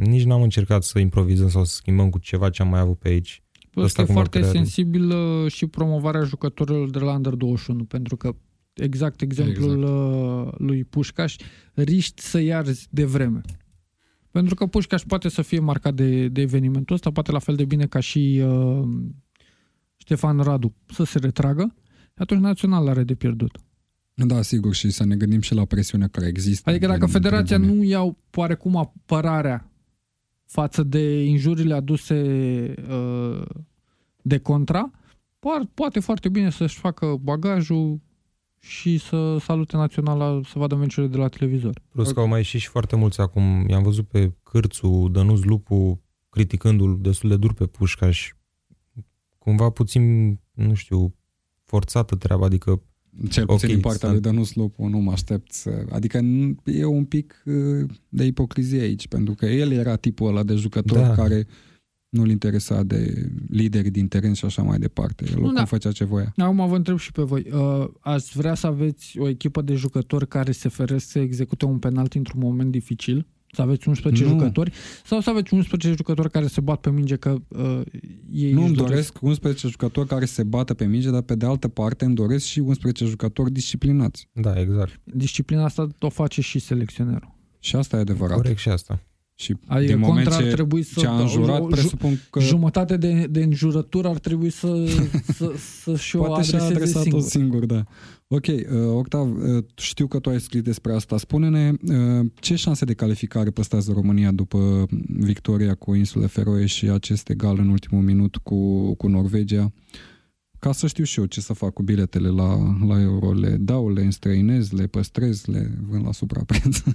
nici n-am încercat să improvizăm sau să schimbăm cu ceva ce am mai avut pe aici. Plus Ăsta că e cum ar foarte putea- sensibil uh, și promovarea jucătorilor de la Under 21, pentru că exact exemplul exact. lui Pușcaș, riști să iarzi de vreme. Pentru că Pușcaș poate să fie marcat de, de evenimentul ăsta, poate la fel de bine ca și uh, Ștefan Radu să se retragă, atunci național are de pierdut. Da, sigur, și să ne gândim și la presiunea care există. Adică dacă în federația tribune. nu iau oarecum apărarea față de injurile aduse uh, de contra, po- poate foarte bine să-și facă bagajul și să salute naționala, să vadă meciurile de la televizor. Plus că au mai ieșit și foarte mulți acum. I-am văzut pe Cârțu, Dănuț Lupu, criticându-l destul de dur pe Pușcaș. Cumva puțin, nu știu, forțată treaba, adică Cel puțin Ok, din partea să- lui Dănuț Lopu nu mă aștept să... Adică nu- e un pic uh, de ipocrizie aici, pentru că el era tipul ăla de jucător Da. care nu-l interesa de lideri din teren și așa mai departe. El Nu, oricum da. făcea ce voia. Acum vă întreb și pe voi. Uh, ați vrea să aveți o echipă de jucători care se feresc să execute un penalti într-un moment dificil Să aveți 11 Nu. jucători sau să aveți 11 jucători care se bat pe minge că uh, ei Nu își îmi doresc 11 jucători care se bată pe minge, dar pe de altă parte îmi doresc și 11 jucători disciplinați. Da, exact. Disciplina asta o face și selecționerul. Și asta e adevărat. Corect și asta. Și Adică din moment contra ar ce, trebui să... ce a înjurat, o- o- presupun că Jumătate de, de înjurătură ar trebui să, să, să și-o poate și-a adreseze adresat-o singur. singur. da. Ok, uh, Octav, uh, știu că tu ai scris despre asta. Spune-ne uh, ce șanse de calificare păstrează România după victoria cu insule Feroe și acest egal în ultimul minut cu, cu Norvegia? Ca să știu și eu ce să fac cu biletele la, la euro. Le dau, le înstrăinez, le păstrez, le vând la suprapreț.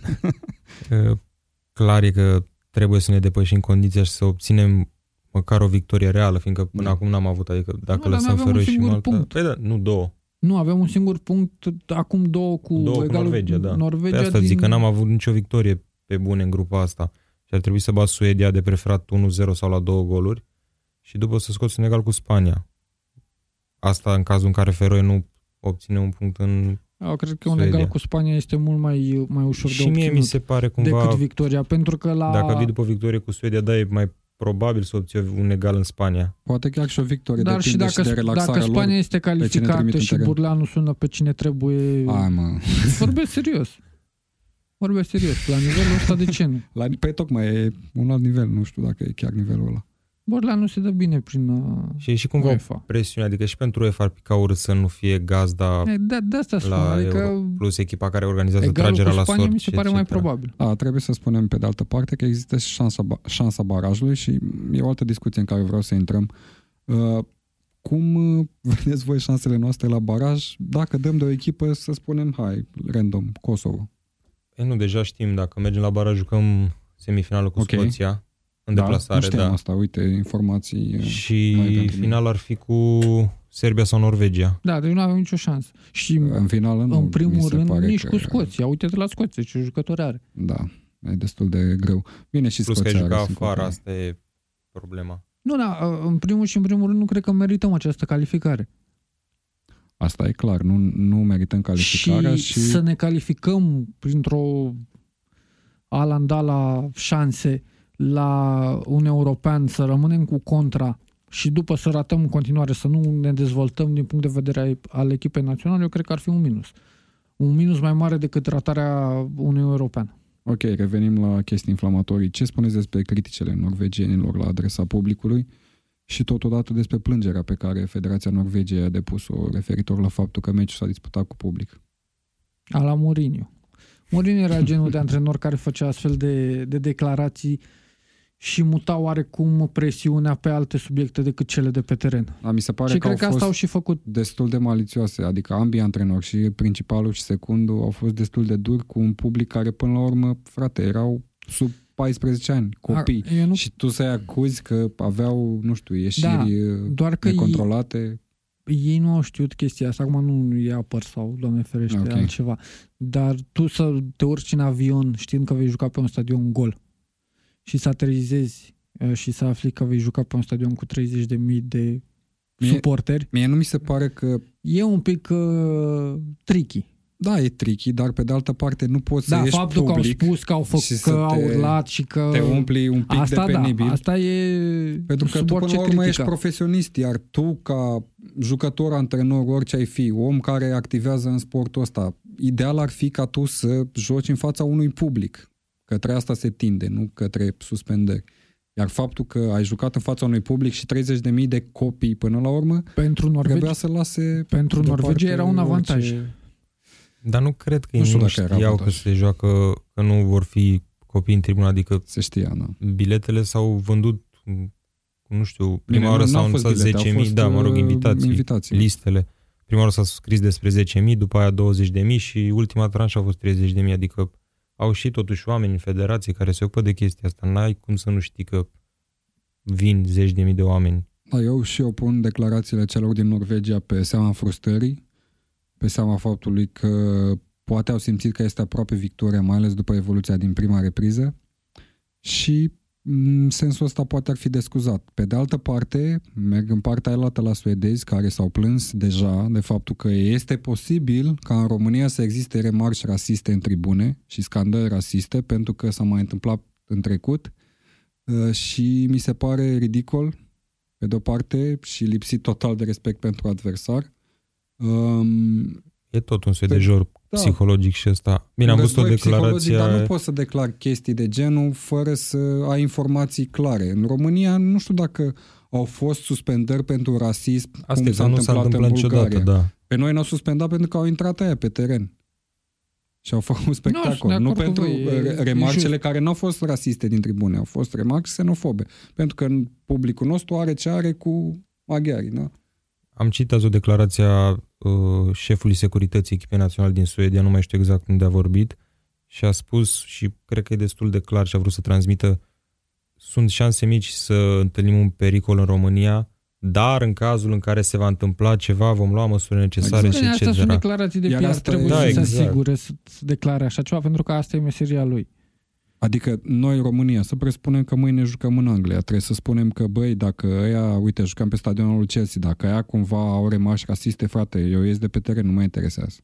Uh, Clar e că trebuie să ne depășim condiția și să obținem măcar o victorie reală, fiindcă până Da. acum n-am avut, adică dacă Nu, dar noi lăsăm avem un Feroe și singur Malta... punct. Păi da, nu două. Nu, avem un singur punct, acum două cu, două cu egalul Norvegia, da. Norvegia Pe asta din... zic că n-am avut nicio victorie pe bune în grupa asta. Și ar trebui să bat Suedia de preferat 1-0 sau la două goluri și după să scot Senegal cu Spania. Asta în cazul în care Feroe nu obține un punct în... Eu cred că un Suedia. egal cu Spania este mult mai, mai ușor de și mie obținut mi se pare cumva, decât victoria, pentru că la... dacă vii după victorie cu Suedia, da, e mai probabil să obții un egal în Spania. Poate chiar și o victorie Dar și depinde dacă, și de relaxarea dacă Spania lor. este trimit calificată în și teren. Burleanu sună pe cine trebuie, Hai, mă. vorbesc serios. Vorbesc serios. La nivelul ăsta de ce nu? La, pe tocmai e un alt nivel, nu știu dacă e chiar nivelul ăla. Burleanu se dă bine prin uh, Și e și cumva o UEFA. presiune, adică și pentru UEFA ar pica urât să nu fie gazda E, De, de asta spun, la adică Euro, plus echipa care organizează egalul tragerea cu la Spania sort mi se și pare mai etc. probabil. Da, trebuie să spunem pe de altă parte că există și șansa, ba- șansa barajului și e o altă discuție în care vreau să intrăm. Uh, cum uh, vedeți voi șansele noastre la baraj dacă dăm de o echipă, să spunem, hai, random, Kosovo. Ei, nu, deja știm, dacă mergem la baraj, jucăm semifinalul cu Ok. Scoția, în da? deplasare, nu știam da. asta, uite, informații. uh, noi Și pentru mine. final ar fi cu Serbia sau Norvegia. Da, deci nu avem nicio șansă. Și În finală nu în mi primul se rând pare nici că, cu Scoția. Uite-te la Scoția, ce jucători are. Da, e destul de greu. Bine, și Plus că ai Scoția jucat are sigur afară, că- asta e problema. Nu, da, în primul și în primul rând nu cred că merităm această calificare. Asta e clar, nu, nu merităm calificarea și, și, să ne calificăm printr-o alandala șanse la un european, să rămânem cu contra și după să ratăm în continuare, să nu ne dezvoltăm din punct de vedere al echipei naționale, eu cred că ar fi un minus. Un minus mai mare decât ratarea unui european. Ok, revenim la chestii inflamatorii. Ce spuneți despre criticele norvegienilor la adresa publicului și totodată despre plângerea pe care Federația Norvegiei a depus-o referitor la faptul că meciul s-a disputat cu public? A la Mourinho. Mourinho era genul de antrenor care făcea astfel de, de declarații și muta oarecum presiunea pe alte subiecte decât cele de pe teren. Da, mi se pare și că cred că au fost asta au și făcut. destul de malițioase, adică ambii antrenori și principalul și secundul au fost destul de duri cu un public care până la urmă, frate, erau sub 14 ani, copii. A, eu nu, Și tu să-i acuzi că aveau, nu știu, ieșiri Da, da, doar că ei, necontrolate. ei nu au știut chestia asta, acum nu e apăr sau, doamne ferește, Ok. altceva. Dar tu să te urci în avion știind că vei juca pe un stadion gol și să aterizezi uh, și să afli că vei juca pe un stadion cu 30.000 de Mie- suporteri, Mie nu mi se pare că e un pic uh, tricky. Da, e tricky, dar pe de altă parte nu poți Da, să ieși faptul public că au spus că au făcut, și să că au te- urlat și că... te umpli un pic asta de penibil. da, asta e pentru că sub tu până orice la urmă ești critică. profesionist, iar tu ca jucător, antrenor, orice ai fi, om care activează în sportul ăsta, ideal ar fi ca tu să joci în fața unui public. Către asta se tinde, nu către suspendări. Iar faptul că ai jucat în fața unui public și 30.000 de copii până la urmă, Pentru Norvegia, trebuia să lase pentru deoparte Norvegia era un avantaj. orice- Dar nu cred că Nu ei știu nu dacă era știau că avantaj. se joacă, că nu vor fi copii în tribună, adică Se știa, da. biletele s-au vândut, m, nu știu, Bine, prima oară nu- s-au n-au fost anunțat bilete, au 10.000, fost, da, mă rog, uh, invitații, invitații. listele. Prima oară s-a scris despre 10.000, după aia 20.000 și ultima tranșă a fost 30.000, adică au și totuși oameni în federație care se ocupă de chestia asta. N-ai cum să nu știi că vin zeci de mii de oameni. Da, eu și eu pun declarațiile celor din Norvegia pe seama frustrării, pe seama faptului că poate au simțit că este aproape victoria, mai ales după evoluția din prima repriză și în sensul ăsta poate ar fi descuzat. Pe de altă parte, merg în partea aia la suedezi care s-au plâns deja de faptul că este posibil ca în România să existe remarci rasiste în tribune și scandări rasiste pentru că s-a mai întâmplat în trecut uh, și mi se pare ridicol pe de-o parte și lipsit total de respect pentru adversar. Um, E tot un soi de jor da. psihologic și ăsta. Bine, am văzut o declarație... Dar nu poți să declar chestii de genul fără să ai informații clare. În România, nu știu dacă au fost suspendări pentru rasism, Asta cum s-a întâmplat, s-a întâmplat în Bulgaria. Da. Pe noi ne-au suspendat pentru că au intrat aia pe teren. Și au făcut spectacol. Nu, nu pentru voi, remarcele care nu au fost rasiste din tribune, au fost remarci xenofobe. Pentru că publicul nostru are ce are cu maghiarii. Da? Am citit o declarație a uh, șefului securității echipei naționale din Suedia, nu mai știu exact unde a vorbit, și a spus, și cred că e destul de clar și a vrut să transmită, sunt șanse mici să întâlnim un pericol în România, dar în cazul în care se va întâmpla ceva, vom lua măsuri necesare exact. și etc. Astea sunt declarații de PR, trebuie da, să exact. se asigure să, să declare așa ceva, pentru că asta e meseria lui. Adică noi, România, să presupunem că mâine jucăm în Anglia. Trebuie să spunem că, băi, dacă ăia, uite, jucăm pe stadionul Chelsea, dacă ăia cumva au remași rasiste, frate, eu ies de pe teren, nu mă interesează.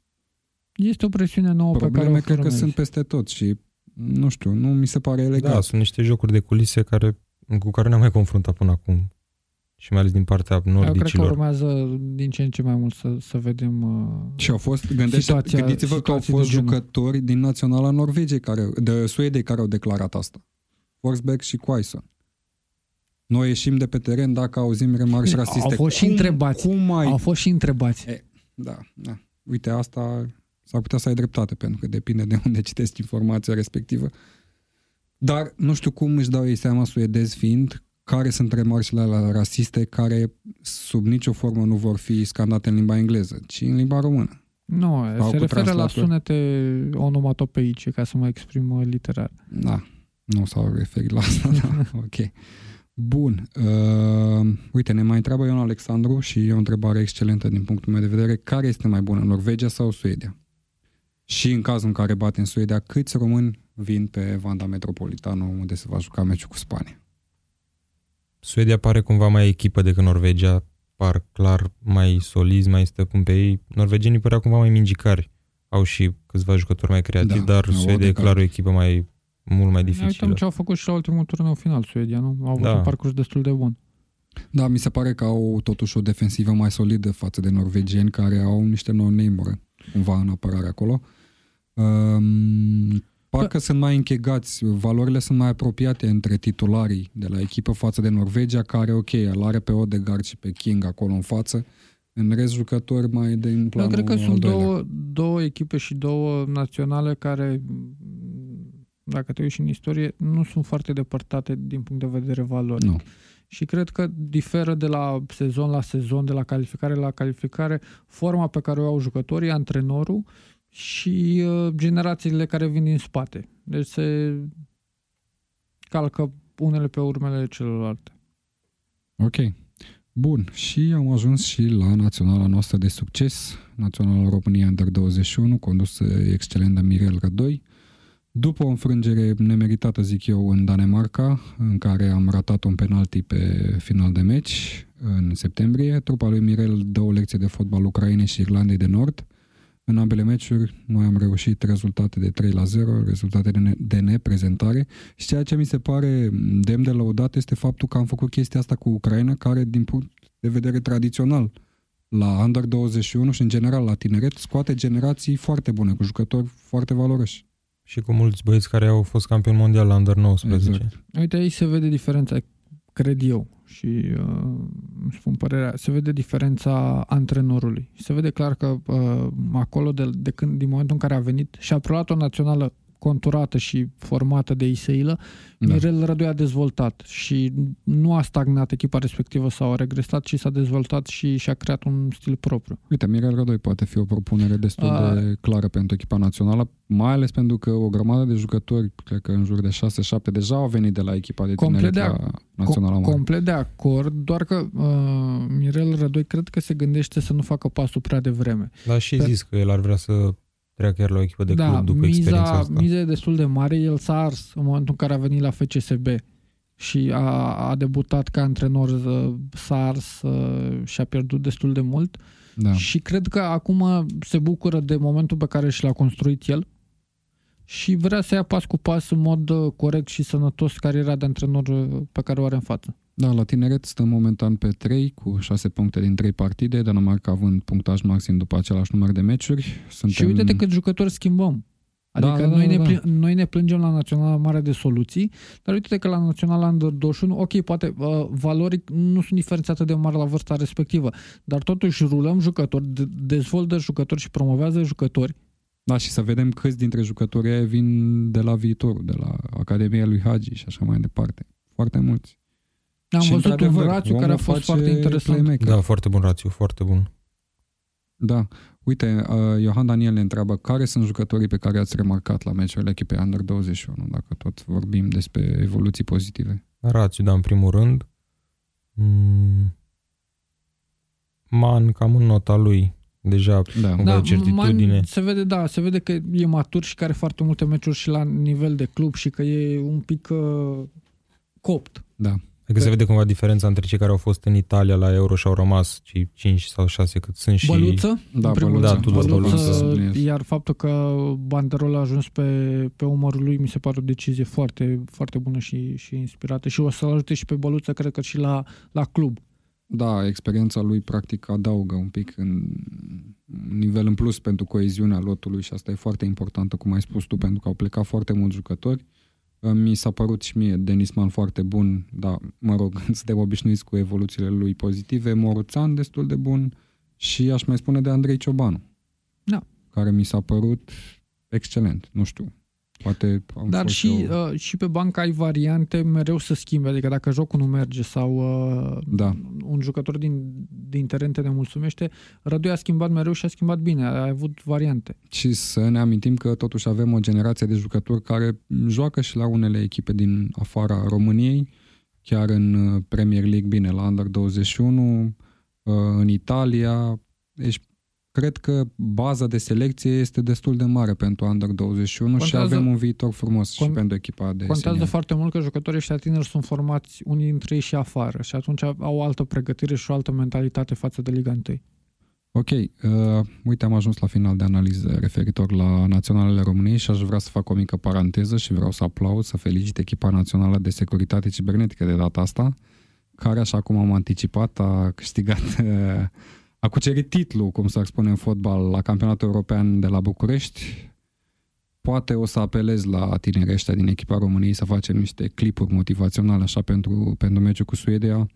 Este o presiune nouă Probleme pe care cred că sunt peste tot și, nu știu, nu mi se pare elegant. Da, sunt niște jocuri de culise care, cu care ne-am mai confruntat până acum și mai ales din partea nordicilor. Eu cred că urmează din ce în ce mai mult să, să vedem uh, Și au fost, gândește, gândiți-vă că au fost jucători din naționala Norvegiei, care, de Suediei, care au declarat asta. Forsberg și Quaison. Noi ieșim de pe teren dacă auzim remarci rasiste. Au fost cum, și întrebați. Cum mai... Au fost și întrebați. E, da, da. Uite, asta s-ar putea să ai dreptate, pentru că depinde de unde citești informația respectivă. Dar nu știu cum își dau ei seama suedezi fiind care sunt remarcile alea rasiste care sub nicio formă nu vor fi scandate în limba engleză, ci în limba română. Nu, Sau se referă la sunete onomatopeice, ca să mă exprim uh, literar. Da, nu s-au referit la asta, da, ok. Bun. Uh, uite, ne mai întreabă Ion Alexandru și e o întrebare excelentă din punctul meu de vedere. Care este mai bună, Norvegia sau Suedia? Și în cazul în care batem Suedia, câți români vin pe Vanda Metropolitano unde se va juca meciul cu Spania? Suedia pare cumva mai echipă decât Norvegia, par clar mai solizi, mai stăpân pe ei. Norvegienii păreau cumva mai mingicari. Au și câțiva jucători mai creativi, da, dar Suedia e clar o echipă mai mult mai dificilă. Uităm ce au făcut și la ultimul turneu final Suedia, nu? Au avut da. un parcurs destul de bun. Da, mi se pare că au totuși o defensivă mai solidă față de norvegieni care au niște no-name cumva în apărare acolo. Um, Parcă sunt mai închegați, valorile sunt mai apropiate între titularii de la echipă față de Norvegia, care, ok, îl are pe Odegaard și pe King acolo în față, în rest jucători mai de în planul Eu cred că sunt două, două echipe și două naționale care, dacă te uiți în istorie, nu sunt foarte depărtate din punct de vedere valori. Nu. Și cred că diferă de la sezon la sezon, de la calificare la calificare, forma pe care o au jucătorii, antrenorul și uh, generațiile care vin din spate. Deci se calcă unele pe urmele celorlalte. Ok. Bun. Și am ajuns și la naționala noastră de succes, Naționala România Under 21, condusă excelent de Mirel Rădoi. După o înfrângere nemeritată, zic eu, în Danemarca, în care am ratat un penalti pe final de meci în septembrie, trupa lui Mirel dă o lecție de fotbal Ucrainei și Irlandei de Nord – în ambele meciuri noi am reușit rezultate de 3 la 0, rezultate de, ne- de neprezentare și ceea ce mi se pare demn de lăudat este faptul că am făcut chestia asta cu Ucraina, care din punct de vedere tradițional la Under 21 și în general la tineret scoate generații foarte bune, cu jucători foarte valoroși. Și cu mulți băieți care au fost campioni mondial la Under 19. Exact. Uite, aici se vede diferența, cred eu și uh, îmi spun părerea, se vede diferența antrenorului. Se vede clar că uh, acolo, de, de când, din momentul în care a venit și a preluat o națională conturată și formată de Iseilă, da. Mirel Rădoi a dezvoltat și nu a stagnat echipa respectivă sau a regresat, ci s-a dezvoltat și și-a creat un stil propriu. Uite, Mirel Rădoi poate fi o propunere destul a... de clară pentru echipa națională, mai ales pentru că o grămadă de jucători, cred că în jur de 6-7, deja au venit de la echipa de tineret de a... națională. Com- complet de acord, doar că uh, Mirel Rădoi cred că se gândește să nu facă pasul prea devreme. Da, și Pe... zis că el ar vrea să treacă chiar la o echipă de da, club după miza, experiența asta. miza e destul de mare. El s-a ars în momentul în care a venit la FCSB și a, a debutat ca antrenor uh, SARS uh, și a pierdut destul de mult. Da. Și cred că acum se bucură de momentul pe care și l-a construit el și vrea să ia pas cu pas în mod uh, corect și sănătos cariera de antrenor uh, pe care o are în față. Da, la tineret stă momentan pe 3 cu 6 puncte din 3 partide, Danemarca având punctaj maxim după același număr de meciuri. Suntem... Și uite-te cât jucători schimbăm. Adică Da, da, noi, da, ne da. pli- noi ne plângem la Naționala Mare de soluții, dar uite-te că la Naționala Under 21, ok, poate uh, valoric nu sunt diferențe atât de mari la vârsta respectivă, dar totuși rulăm jucători, de- dezvoltă jucători și promovează jucători. Da, și să vedem câți dintre jucătorii aia vin de la viitorul, de la Academia lui Hagi și așa mai departe. Foarte mulți. Am și văzut un într-adevăr, rațiu care a omul fost face foarte interesant. playmaker. Da, foarte bun rațiu, foarte bun. Da. Uite, uh, Iohan Daniel ne întreabă care sunt jucătorii pe care ați remarcat la meciurile echipei Under 21, dacă tot vorbim despre evoluții pozitive. Rațiu, da, în primul rând. Mm. Man, cam în nota lui. Deja Da. Cumva de certitudine. Man, se vede, da, se vede că e matur și că are foarte multe meciuri și la nivel de club și că e un pic uh, copt. Da. Adică se vede cumva diferența între cei care au fost în Italia la Euro și au rămas cei 5 sau 6 cât sunt și... Băluță? Da, în primul Băluță. rând. Da, Tudor Băluță, Băluță, subliniez. iar faptul că banderol a ajuns pe, pe umărul lui mi se pare o decizie foarte, foarte bună și, și inspirată și o să-l ajute și pe Băluță, cred că și la, la club. Da, experiența lui practic adaugă un pic în un nivel în plus pentru coeziunea lotului și asta e foarte importantă, cum ai spus tu, pentru că au plecat foarte mulți jucători. Mi s-a părut și mie Denisman foarte bun, dar mă rog, suntem obișnuiți cu evoluțiile lui pozitive. Moruțan destul de bun și aș mai spune de Andrei Ciobanu. Da. Care mi s-a părut excelent, nu știu. Poate am Dar fost și, eu... uh, și pe bancă ai variante mereu să schimbe, adică dacă jocul nu merge sau uh, Da. un jucător din, din teren te nemulțumește, Rădoi a schimbat mereu și a schimbat bine, a avut variante. Și să ne amintim că totuși avem o generație de jucători care joacă și la unele echipe din afara României, chiar în uh, Premier League, bine, la Under 21, uh, în Italia. Deci cred că baza de selecție este destul de mare pentru Under 21 și Contează- avem un viitor frumos și Con- pentru echipa de Contează senior. foarte mult că jucătorii ăștia tineri sunt formați unii dintre ei și afară și atunci au o altă pregătire și o altă mentalitate față de Liga 1. Ok, uh, uite, am ajuns la final de analiză referitor la Naționalele României și aș vrea să fac o mică paranteză și vreau să aplaud, să felicit echipa națională de securitate cibernetică de data asta, care, așa cum am anticipat, a câștigat, uh, a cucerit titlul, cum s-ar spune în fotbal, la campionatul european de la București. Poate o să apelez la tinerii ăștia din echipa României să facem niște clipuri motivaționale așa pentru, pentru meciul cu Suedia,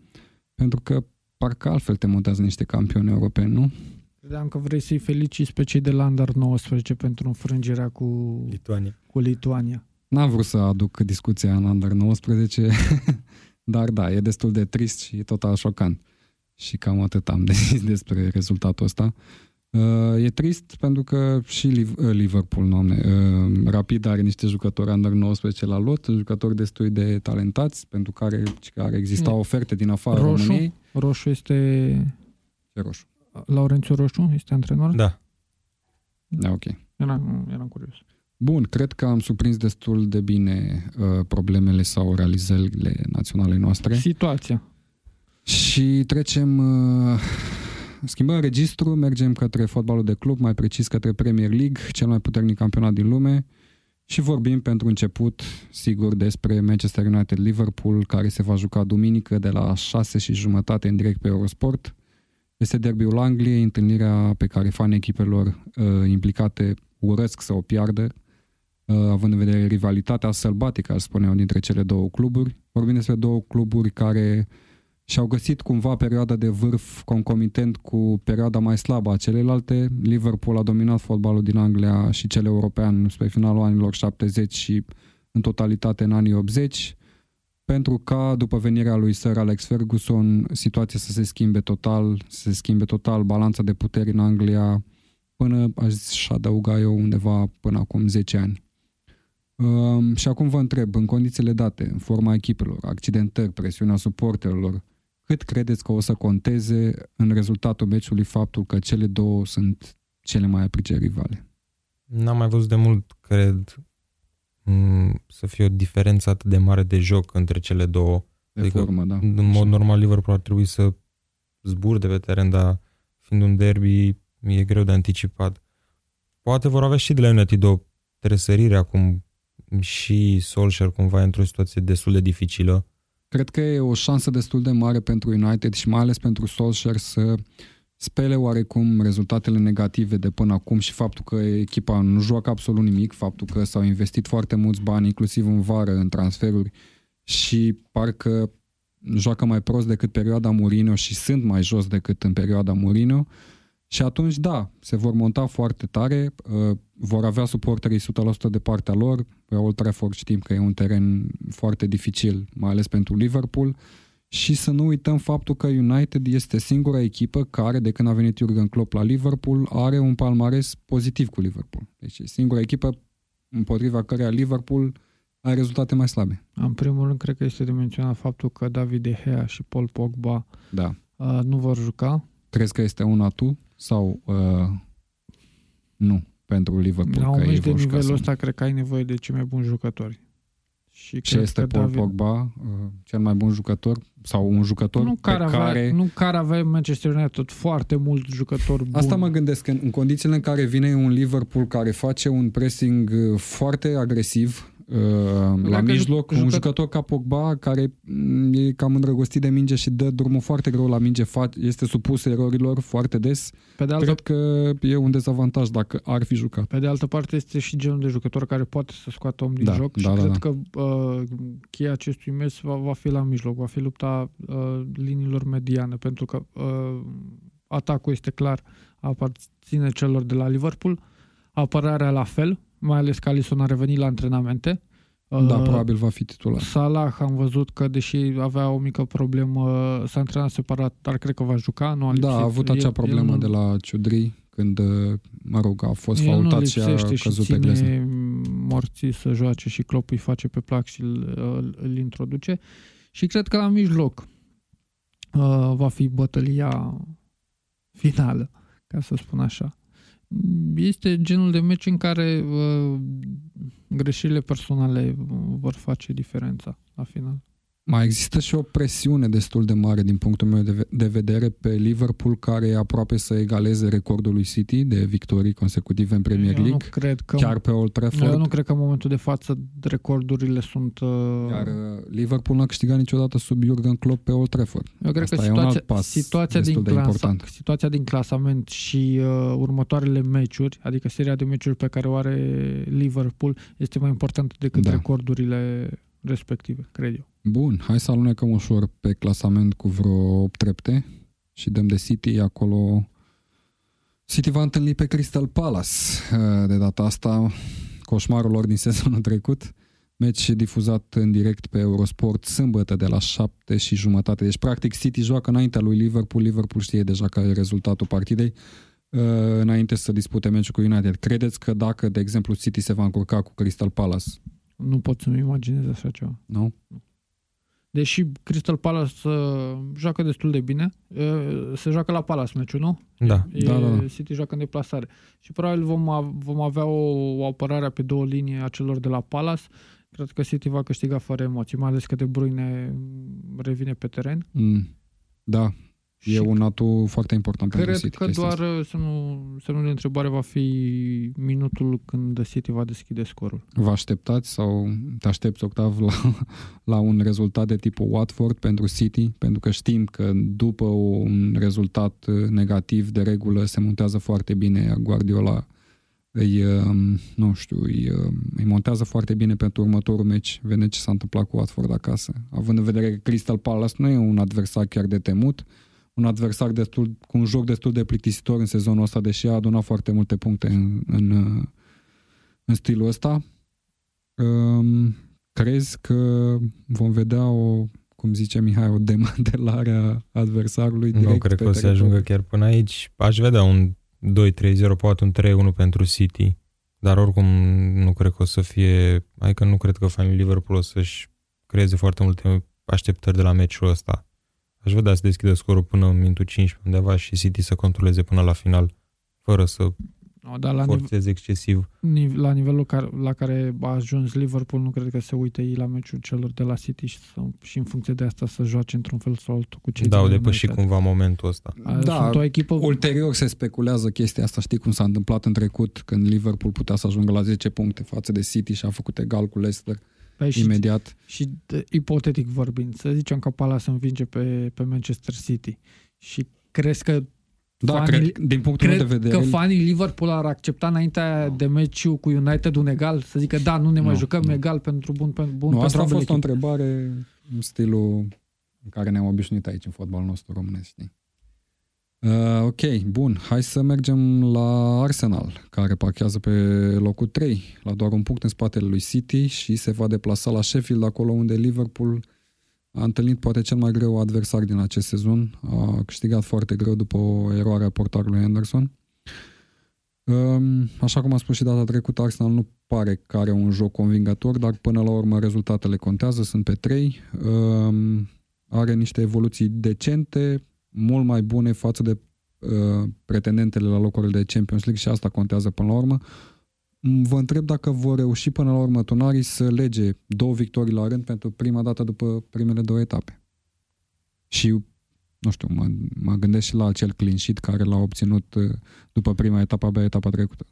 pentru că parcă altfel te montează niște campioni europeni, nu? Credeam că vrei să-i feliciți pe cei de la Under 19 pentru înfrângerea cu, Lituania. cu Lituania. N-am vrut să aduc discuția în Under 19, dar da, e destul de trist și total șocant. Și cam atât am de zis despre rezultatul ăsta. Uh, e trist pentru că și Liv- uh, Liverpool, doamne, uh, Rapid are niște jucători Under 19 la lot, jucători destul de talentați, pentru care, care exista Mm. oferte din afara Roșu? României. Roșu este... Ce roșu. Laurențiu Roșu este antrenor? Da. Da, ok. Eram, eram curios. Bun, cred că am surprins destul de bine uh, problemele sau realizările naționale noastre. Situația. Și trecem, uh, schimbăm registru, mergem către fotbalul de club, mai precis către Premier League, cel mai puternic campionat din lume și vorbim pentru început, sigur, despre Manchester United-Liverpool, care se va juca duminică de la 6 și jumătate în direct pe Eurosport. Este derbiul Angliei, întâlnirea pe care fanii echipelor uh, implicate urăsc să o piardă, uh, având în vedere rivalitatea sălbatică, aș spune eu, dintre cele două cluburi. Vorbim despre două cluburi care și-au găsit cumva perioada de vârf concomitent cu perioada mai slabă a celelalte. Liverpool a dominat fotbalul din Anglia și cel european spre finalul anilor 70 și în totalitate în anii 80 pentru ca după venirea lui Sir Alex Ferguson situația să se schimbe total, să se schimbe total balanța de puteri în Anglia până, aș adăuga eu, undeva până acum 10 ani. Um, și acum vă întreb, în condițiile date, în forma echipelor, accidentări, presiunea suporterilor, cât credeți că o să conteze în rezultatul meciului faptul că cele două sunt cele mai aprice rivale? N-am mai văzut de mult, cred, m- să fie o diferență atât de mare de joc între cele două. De Adică, formă, da. În mod normal, Liverpool ar trebui să zburde pe teren, dar fiind un derby, e greu de anticipat. Poate vor avea și de la United o tresărire acum și Solskjaer cumva e într-o situație destul de dificilă. Cred că e o șansă destul de mare pentru United și mai ales pentru Solskjaer să spele oarecum rezultatele negative de până acum și faptul că echipa nu joacă absolut nimic, faptul că s-au investit foarte mulți bani, inclusiv în vară, în transferuri și parcă joacă mai prost decât perioada Mourinho și sunt mai jos decât în perioada Mourinho. Și atunci, da, se vor monta foarte tare, uh, vor avea suporterii 100% de partea lor. Pe Old Trafford știm că e un teren foarte dificil, mai ales pentru Liverpool. Și să nu uităm faptul că United este singura echipă care, de când a venit Jurgen Klopp la Liverpool, are un palmares pozitiv cu Liverpool. Deci e singura echipă împotriva căreia Liverpool are rezultate mai slabe. În primul rând, cred că este de menționat faptul că David De Gea și Paul Pogba Da. uh, nu vor juca. Crezi că este un atu sau uh, nu pentru Liverpool? La că un ei meci de vor juca nivelul sau ăsta, cred că ai nevoie de cei mai buni jucători. Și Și cred este că Paul David, Pogba uh, cel mai bun jucător sau un jucător nu pe care, avea, care... nu care avea Manchester United foarte mult jucători buni. Asta mă gândesc, că în, în condițiile în care vine un Liverpool care face un pressing uh, foarte agresiv uh, la că mijloc, jucă- un jucător ca Pogba care mm, e cam îndrăgostit de minge și dă drumul foarte greu la minge, fa- este supus erorilor foarte des, Pe de altă cred că e un dezavantaj dacă ar fi jucat. Pe de altă parte este și genul de jucător care poate să scoată om din Da, joc da, și da, cred da. că uh, cheia acestui meci va, va fi la mijloc, va fi lupta uh, liniilor mediane, pentru că uh, atacul este clar, aparține celor de la Liverpool, apărarea la fel, mai ales că Alisson a revenit la antrenamente. Uh, Da, probabil va fi titular. Salah am văzut că deși avea o mică problemă, s-a antrenat separat, dar cred că va juca. Nu a Da, lipsit. a avut El- acea el problemă nu- de la Ciudri când, uh, mă rog, a fost el nu faultat și a lipsește și căzut pe glezne. ține morții să joace și Klopp îi face pe plac și îl, îl, îl introduce. Și cred că la mijloc uh, va fi bătălia finală, ca să spun așa. Este genul de meci în care uh, greșelile personale vor face diferența la final. Mai există și o presiune destul de mare din punctul meu de, ve- de vedere pe Liverpool care e aproape să egaleze recordul lui City de victorii consecutive în Premier Eu nu League, cred că chiar pe Old Trafford. eu nu cred că în momentul de față recordurile sunt uh, Iar uh, Liverpool n-a câștigat niciodată sub Jurgen Klopp pe Old Trafford. Eu cred Asta că e un situația, alt pas situația, destul din de clasa, important. situația din clasament și uh, următoarele meciuri, adică seria de meciuri pe care o are Liverpool, este mai importantă decât Da. recordurile respective, cred eu. Bun, hai să alunecăm ușor pe clasament cu vreo 8 trepte și dăm de City acolo. City va întâlni pe Crystal Palace uh, de data asta, coșmarul lor din sezonul trecut. Meci difuzat în direct pe Eurosport sâmbătă de la 7 și jumătate. Deci, practic, City joacă înaintea lui Liverpool. Liverpool știe deja care e rezultatul partidei uh, înainte să dispute meciul cu United. Credeți că dacă, de exemplu, City se va încurca cu Crystal Palace, Nu pot să-mi imaginez așa ceva. nu? Deși Crystal Palace uh, joacă destul de bine, uh, se joacă la Palace meciul, nu? Da. E, Da, da, da. City joacă în deplasare. Și probabil vom, a- vom avea o, o apărare pe două linii a celor de la Palace. Cred că City va câștiga fără emoții, mai ales că De Bruyne revine pe teren. Mm. Da, E Și un atu foarte important pentru Cred City. că chestia doar asta. semnul, semnul de întrebare va fi minutul când City va deschide scorul. Vă așteptați sau te aștepți, Octav, la, la un rezultat de tipul Watford pentru City? Pentru că știm că după un rezultat uh, negativ, de regulă, se montează foarte bine, iar Guardiola îi, um, nu știu, îi, um, îi montează foarte bine pentru următorul meci. Vedem ce s-a întâmplat cu Watford acasă. Având în vedere că Crystal Palace nu e un adversar chiar de temut, un adversar destul, cu un joc destul de plictisitor în sezonul ăsta, deși a adunat foarte multe puncte în, în, uh, în stilul ăsta. Um, crezi că vom vedea o, cum zice Mihai, o demantelare a adversarului direct Nu cred pe că o să teritoriu? ajungă chiar până aici. Aș vedea un 2-3-0, poate un 3-1 pentru City, dar oricum nu cred că o să fie, adică nu cred că fanii Liverpool o să-și creeze foarte multe așteptări de la meciul ăsta. Aș vedea să deschidă scorul până în minutul 15 undeva și City să controleze până la final, fără să No, dar la, nive- forțeze excesiv. nive- la nivelul care, la care a ajuns Liverpool, nu cred că se uită ei la meciul celor de la City și, să, și în funcție de asta să joace într-un fel sau altul cu cei Da, au din depășit United. cumva momentul ăsta. A, Da, Sunt o echipă... Ulterior se speculează chestia asta, știi cum s-a întâmplat în trecut, când Liverpool putea să ajungă la 10 puncte față de City și a făcut egal cu Leicester Păi și, imediat. și de, ipotetic vorbind, să zicem că Palace învinge pe, pe Manchester City și crezi că Da, Fanii- cred, din punctul meu Cred de vedere, că fanii Liverpool ar accepta înaintea de meciul cu United un egal, să zică da, nu ne mai Nu, jucăm nu. egal pentru bun, pentru bun nu, pentru asta a ambele fost o echipe. întrebare în stilul în care ne-am obișnuit aici în fotbalul nostru românesc, știi? Uh, ok, bun. Hai să mergem la Arsenal, care parchează pe locul 3, la doar un punct în spatele lui City și se va deplasa la Sheffield, acolo unde Liverpool a întâlnit poate cel mai greu adversar din acest sezon. A câștigat foarte greu după o eroare a portarului Anderson. Um, Așa cum am spus și data trecută, Arsenal nu pare că are un joc convingător, dar până la urmă rezultatele contează, sunt pe 3. Um, Are niște evoluții decente, mult mai bune față de uh, pretendentele la locurile de Champions League și asta contează până la urmă. Mm, Vă întreb dacă vor reuși până la urmă tunarii să lege două victorii la rând pentru prima dată după primele două etape. Și, nu știu, mă, mă gândesc și la acel clean sheet care l-a obținut uh, după prima etapă, abia etapa trecută.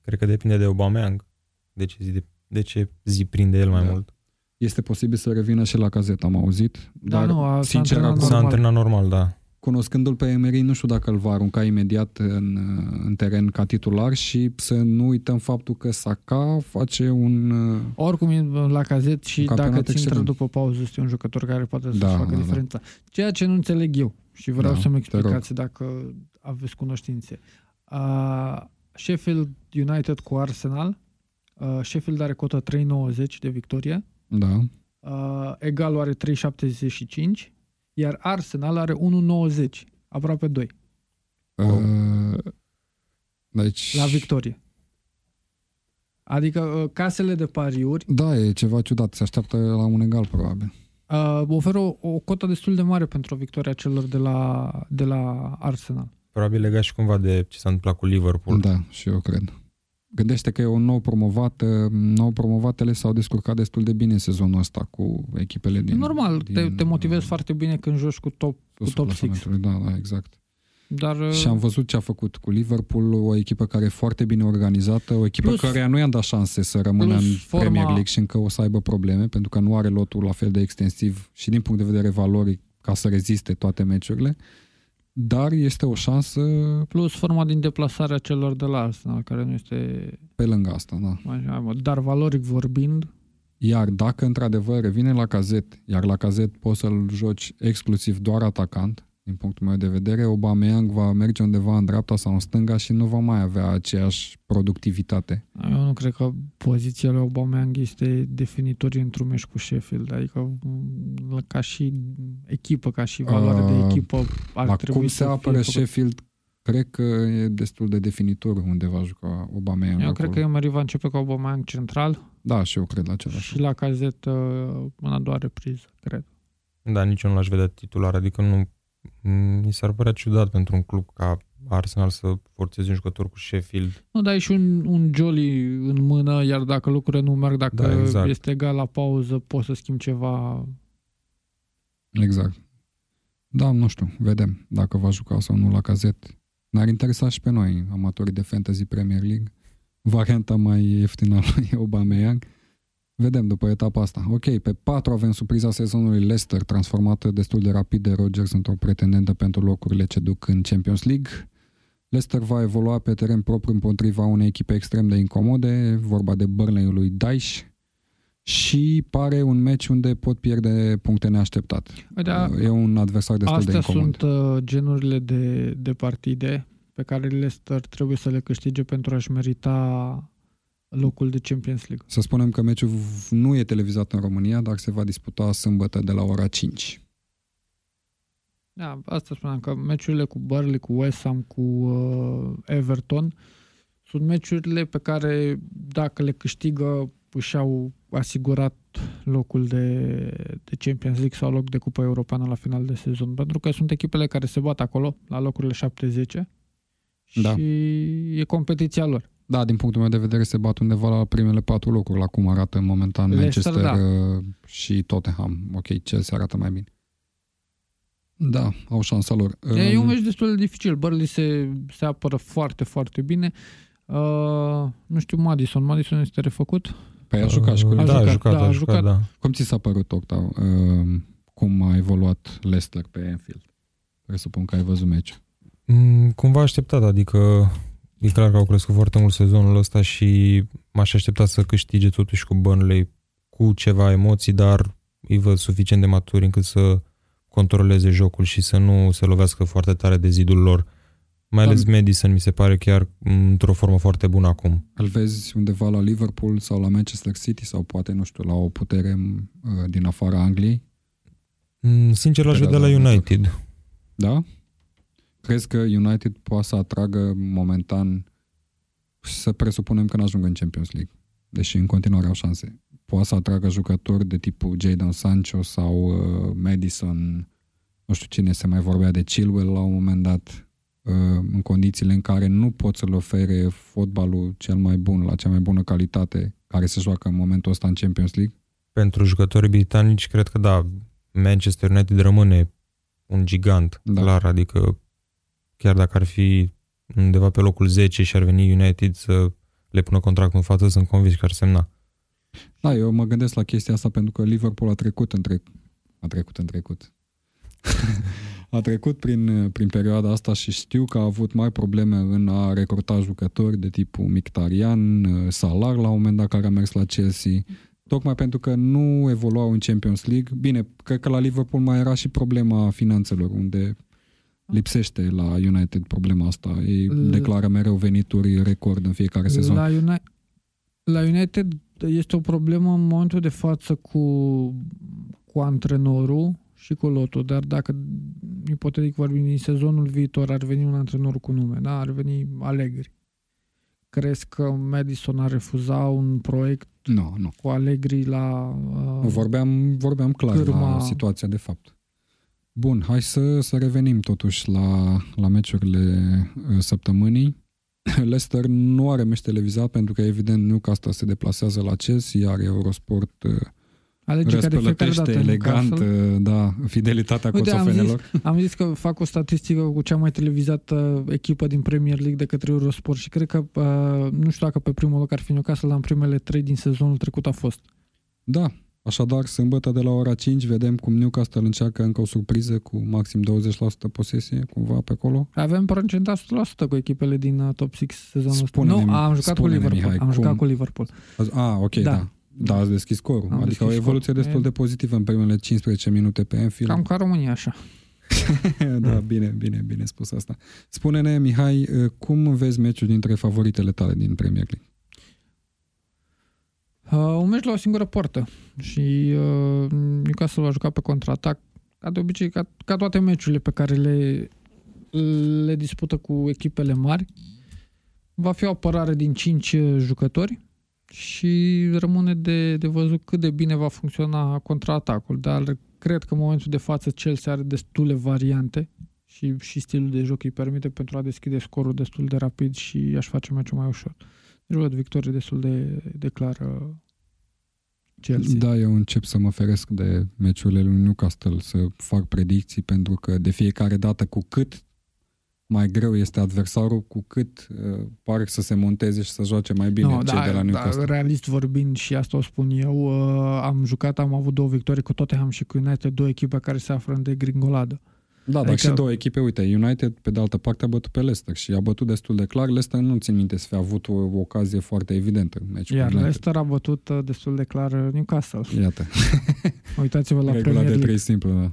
Cred că depinde de Aubameyang. De ce zi, de, de ce zi prinde el mai Da. mult? Este posibil să revină și la cazet, am auzit. Da, dar, nu, a- s-a sincer, antrenat acum, S-a Normal. antrenat normal, da. cunoscându-l pe Emery, nu știu dacă îl va arunca imediat în, în teren ca titular și să nu uităm faptul că Saka face un... uh, Oricum e la cazet și Un dacă campionat ți intră excelent. după pauză, este un jucător care poate să Da, facă da, da. diferența. Ceea ce nu înțeleg eu și vreau Da, să-mi te rog. explicați dacă aveți cunoștințe. Uh, Sheffield United cu Arsenal. Uh, Sheffield are cotă 3,90 de victorie. Da, Uh, egalul are 3,75 iar Arsenal are 1,90 aproape 2 Uh, deci, la victorie. Adică uh, casele de pariuri Da, e ceva ciudat. Se așteaptă la un egal, probabil. uh, oferă o, o cotă destul de mare pentru victoria celor de la, de la Arsenal. Probabil legat și cumva de ce s-a întâmplat cu Liverpool. Da, și eu cred. Gândește că e un nou promovat, uh, nou promovatele s-au descurcat destul de bine sezonul ăsta cu echipele din... Din, Normal, din, te, te motivezi uh, foarte bine când joci cu top, cu susul top 6. clasamentului. Da, da, exact. Dar uh, Și am văzut ce a făcut cu Liverpool, o echipă care e foarte bine organizată, o echipă Plus- care nu i-a dat șanse să rămână plus în forma- Premier League și încă o să aibă probleme, pentru că nu are lotul la fel de extensiv și din punct de vedere valoric ca să reziste toate meciurile. Dar este o șansă plus forma din deplasarea celor de la Arsenal, care nu este pe lângă asta, da. mai mai- dar valoric vorbind, Iar dacă într-adevăr revine la cazet, iar la cazet poți să-l joci exclusiv doar atacant, din punctul meu de vedere, Aubameyang va merge undeva în dreapta sau în stânga și nu va mai avea aceeași productivitate. eu nu cred că poziția lui Aubameyang este definitorie într-un meci cu Sheffield, adică m, ca și echipă, ca și valoare de Uh, echipă ar la trebui cum să se fie apără făcut. Sheffield, cred că e destul de definitor unde va juca Aubameyang Eu acolo. cred că Emery va începe cu Aubameyang central Da, și eu cred la același. și la cazet uh, în a doua repriză, cred. Da, nici eu nu l-aș vedea titular, adică nu mi s-ar părea ciudat pentru un club ca Arsenal să forțeze un jucător cu Sheffield. Nu, dar ai și un, un jolly în mână, iar dacă lucrurile nu merg, dacă Da, exact. este egal la pauză, poți să schimbi ceva. Exact. Da, nu știu, vedem dacă va juca sau nu la cazet. Ne-ar interesa și pe noi, amatorii de Fantasy Premier League, varianta mai ieftină a lui Aubameyang. Vedem după etapa asta. Ok, pe 4 avem surpriza sezonului Leicester, transformată destul de rapid de Rodgers într-o pretendentă pentru locurile ce duc în Champions League. Leicester va evolua pe teren propriu împotriva unei echipe extrem de incomode, vorba de Burnley lui Daesh, și pare un meci unde pot pierde puncte neașteptat. Da, E un adversar destul de astea incomod. sunt uh, genurile de, de partide pe care Leicester trebuie să le câștige pentru a-și merita locul de Champions League. Să spunem că meciul nu e televizat în România, dar se va disputa sâmbătă de la ora 5. Da, asta spuneam, că meciurile cu Burnley, cu West Ham, cu uh, Everton sunt meciurile pe care dacă le câștigă își au asigurat locul de, de Champions League sau loc de Cupa Europeană la final de sezon, pentru că sunt echipele care se bat acolo, la locurile 7-10 da. și e competiția lor. Da, din punctul meu de vedere se bat undeva la primele patru locuri, la cum arată momentan Leicester, Manchester da. Uh, și Tottenham. Ok, Chelsea arată mai bine. Da, au șansa lor. E un meci destul de dificil. Burnley se, se apără foarte, foarte bine. Uh, nu știu, Madison. Madison este refăcut? Păi a jucat și cu uh, da, a jucat, da, a jucat, da. Cum ți s-a părut, Octav? Uh, cum a evoluat Leicester pe Anfield? Presupun că ai văzut meciul. Mm, cumva așteptat, adică e clar că au crescut foarte mult sezonul ăsta și m-aș aștepta să câștige totuși cu Burnley cu ceva emoții, dar îi văd suficient de maturi încât să controleze jocul și să nu se lovească foarte tare de zidul lor. Mai ales Madison mi se pare chiar într-o formă foarte bună acum. Îl vezi undeva la Liverpool sau la Manchester City sau poate, nu știu, la o putere uh, din afara Angliei? Mm, sincer, l-aș vedea la United. Da? Crezi că United poate să atragă momentan să presupunem că n-ajung în Champions League, deși în continuare au șanse. Poate să atragă jucători de tipul Jadon Sancho sau uh, Madison, nu știu cine se mai vorbea de Chilwell la un moment dat, uh, în condițiile în care nu pot să-l ofere fotbalul cel mai bun, la cea mai bună calitate, care se joacă în momentul ăsta în Champions League? Pentru jucătorii britanici, cred că da, Manchester United rămâne un gigant, da. clar, adică chiar dacă ar fi undeva pe locul 10 și ar veni United să le pună contractul în față, sunt convins că ar semna. Da, eu mă gândesc la chestia asta pentru că Liverpool a trecut în trecut. A trecut în trecut. a trecut prin, prin perioada asta și știu că a avut mai probleme în a recruta jucători de tipul Mictarian, Salar la un moment dat care a mers la Chelsea, tocmai pentru că nu evoluau în Champions League. Bine, cred că la Liverpool mai era și problema finanțelor, unde lipsește la United problema asta. Ei L- declară mereu venituri record în fiecare sezon. La, Uni- la United este o problemă în momentul de față cu, cu antrenorul și cu lotul, dar dacă ipotetic vorbim din sezonul viitor ar veni un antrenor cu nume, da? ar veni Allegri. Crezi că Madison a refuzat un proiect no, no. cu Allegri la... Uh, vorbeam, vorbeam clar cârma... la situația de fapt. Bun, hai să, să revenim totuși la, la meciurile uh, săptămânii. Leicester nu are meci televizat pentru că evident Newcastle se deplasează la Chelsea, iar Eurosport uh, Alege răspălătește elegant da, fidelitatea Uite, coțofenelor. Am zis, am zis că fac o statistică cu cea mai televizată echipă din Premier League de către Eurosport și cred că, uh, nu știu dacă pe primul loc ar fi Newcastle, dar în primele trei din sezonul trecut a fost. Da, Așadar, sâmbătă de la ora 5 vedem cum Newcastle încearcă încă o surpriză cu maxim 20% posesie, cumva pe acolo. Avem procentat 100% cu echipele din uh, top 6 sezonul ăsta. Nu, am jucat cu Liverpool. Mihai, am cum... jucat cu Liverpool. Ah, ok, da. da. Da, ați deschis scorul. Am adică o evoluție scor. destul de pozitivă în primele 15 minute pe Anfield. Cam ca România, așa. da, bine, bine, bine spus asta. Spune-ne, Mihai, uh, cum vezi meciul dintre favoritele tale din Premier League? Uh, un meci la o singură poartă și uh, Newcastle va juca pe contraatac ca de obicei, ca, ca toate meciurile pe care le, le dispută cu echipele mari. Va fi o apărare din 5 jucători și rămâne de, de văzut cât de bine va funcționa contraatacul. Dar cred că în momentul de față Chelsea are destule variante și, și stilul de joc îi permite pentru a deschide scorul destul de rapid și aș face meciul mai ușor. Deci văd victorie destul de, de clară Chelsea. Da, eu încep să mă feresc de meciurile lui Newcastle, să fac predicții, pentru că de fiecare dată cu cât mai greu este adversarul, cu cât uh, pare să se monteze și să joace mai bine no, cei da, de la Newcastle. Da, realist vorbind, și asta o spun eu, uh, am jucat, am avut două victorii cu Tottenham și cu United, două echipe care se află în degringoladă. Da, adică... dar și două echipe, uite, United pe de altă parte a bătut pe Leicester și a bătut destul de clar. Leicester nu țin minte să fi avut o, o ocazie foarte evidentă. Deci, Iar Leicester a bătut uh, destul de clar uh, Newcastle. Iată. Uitați-vă la Regula Premier de trei simplu, da.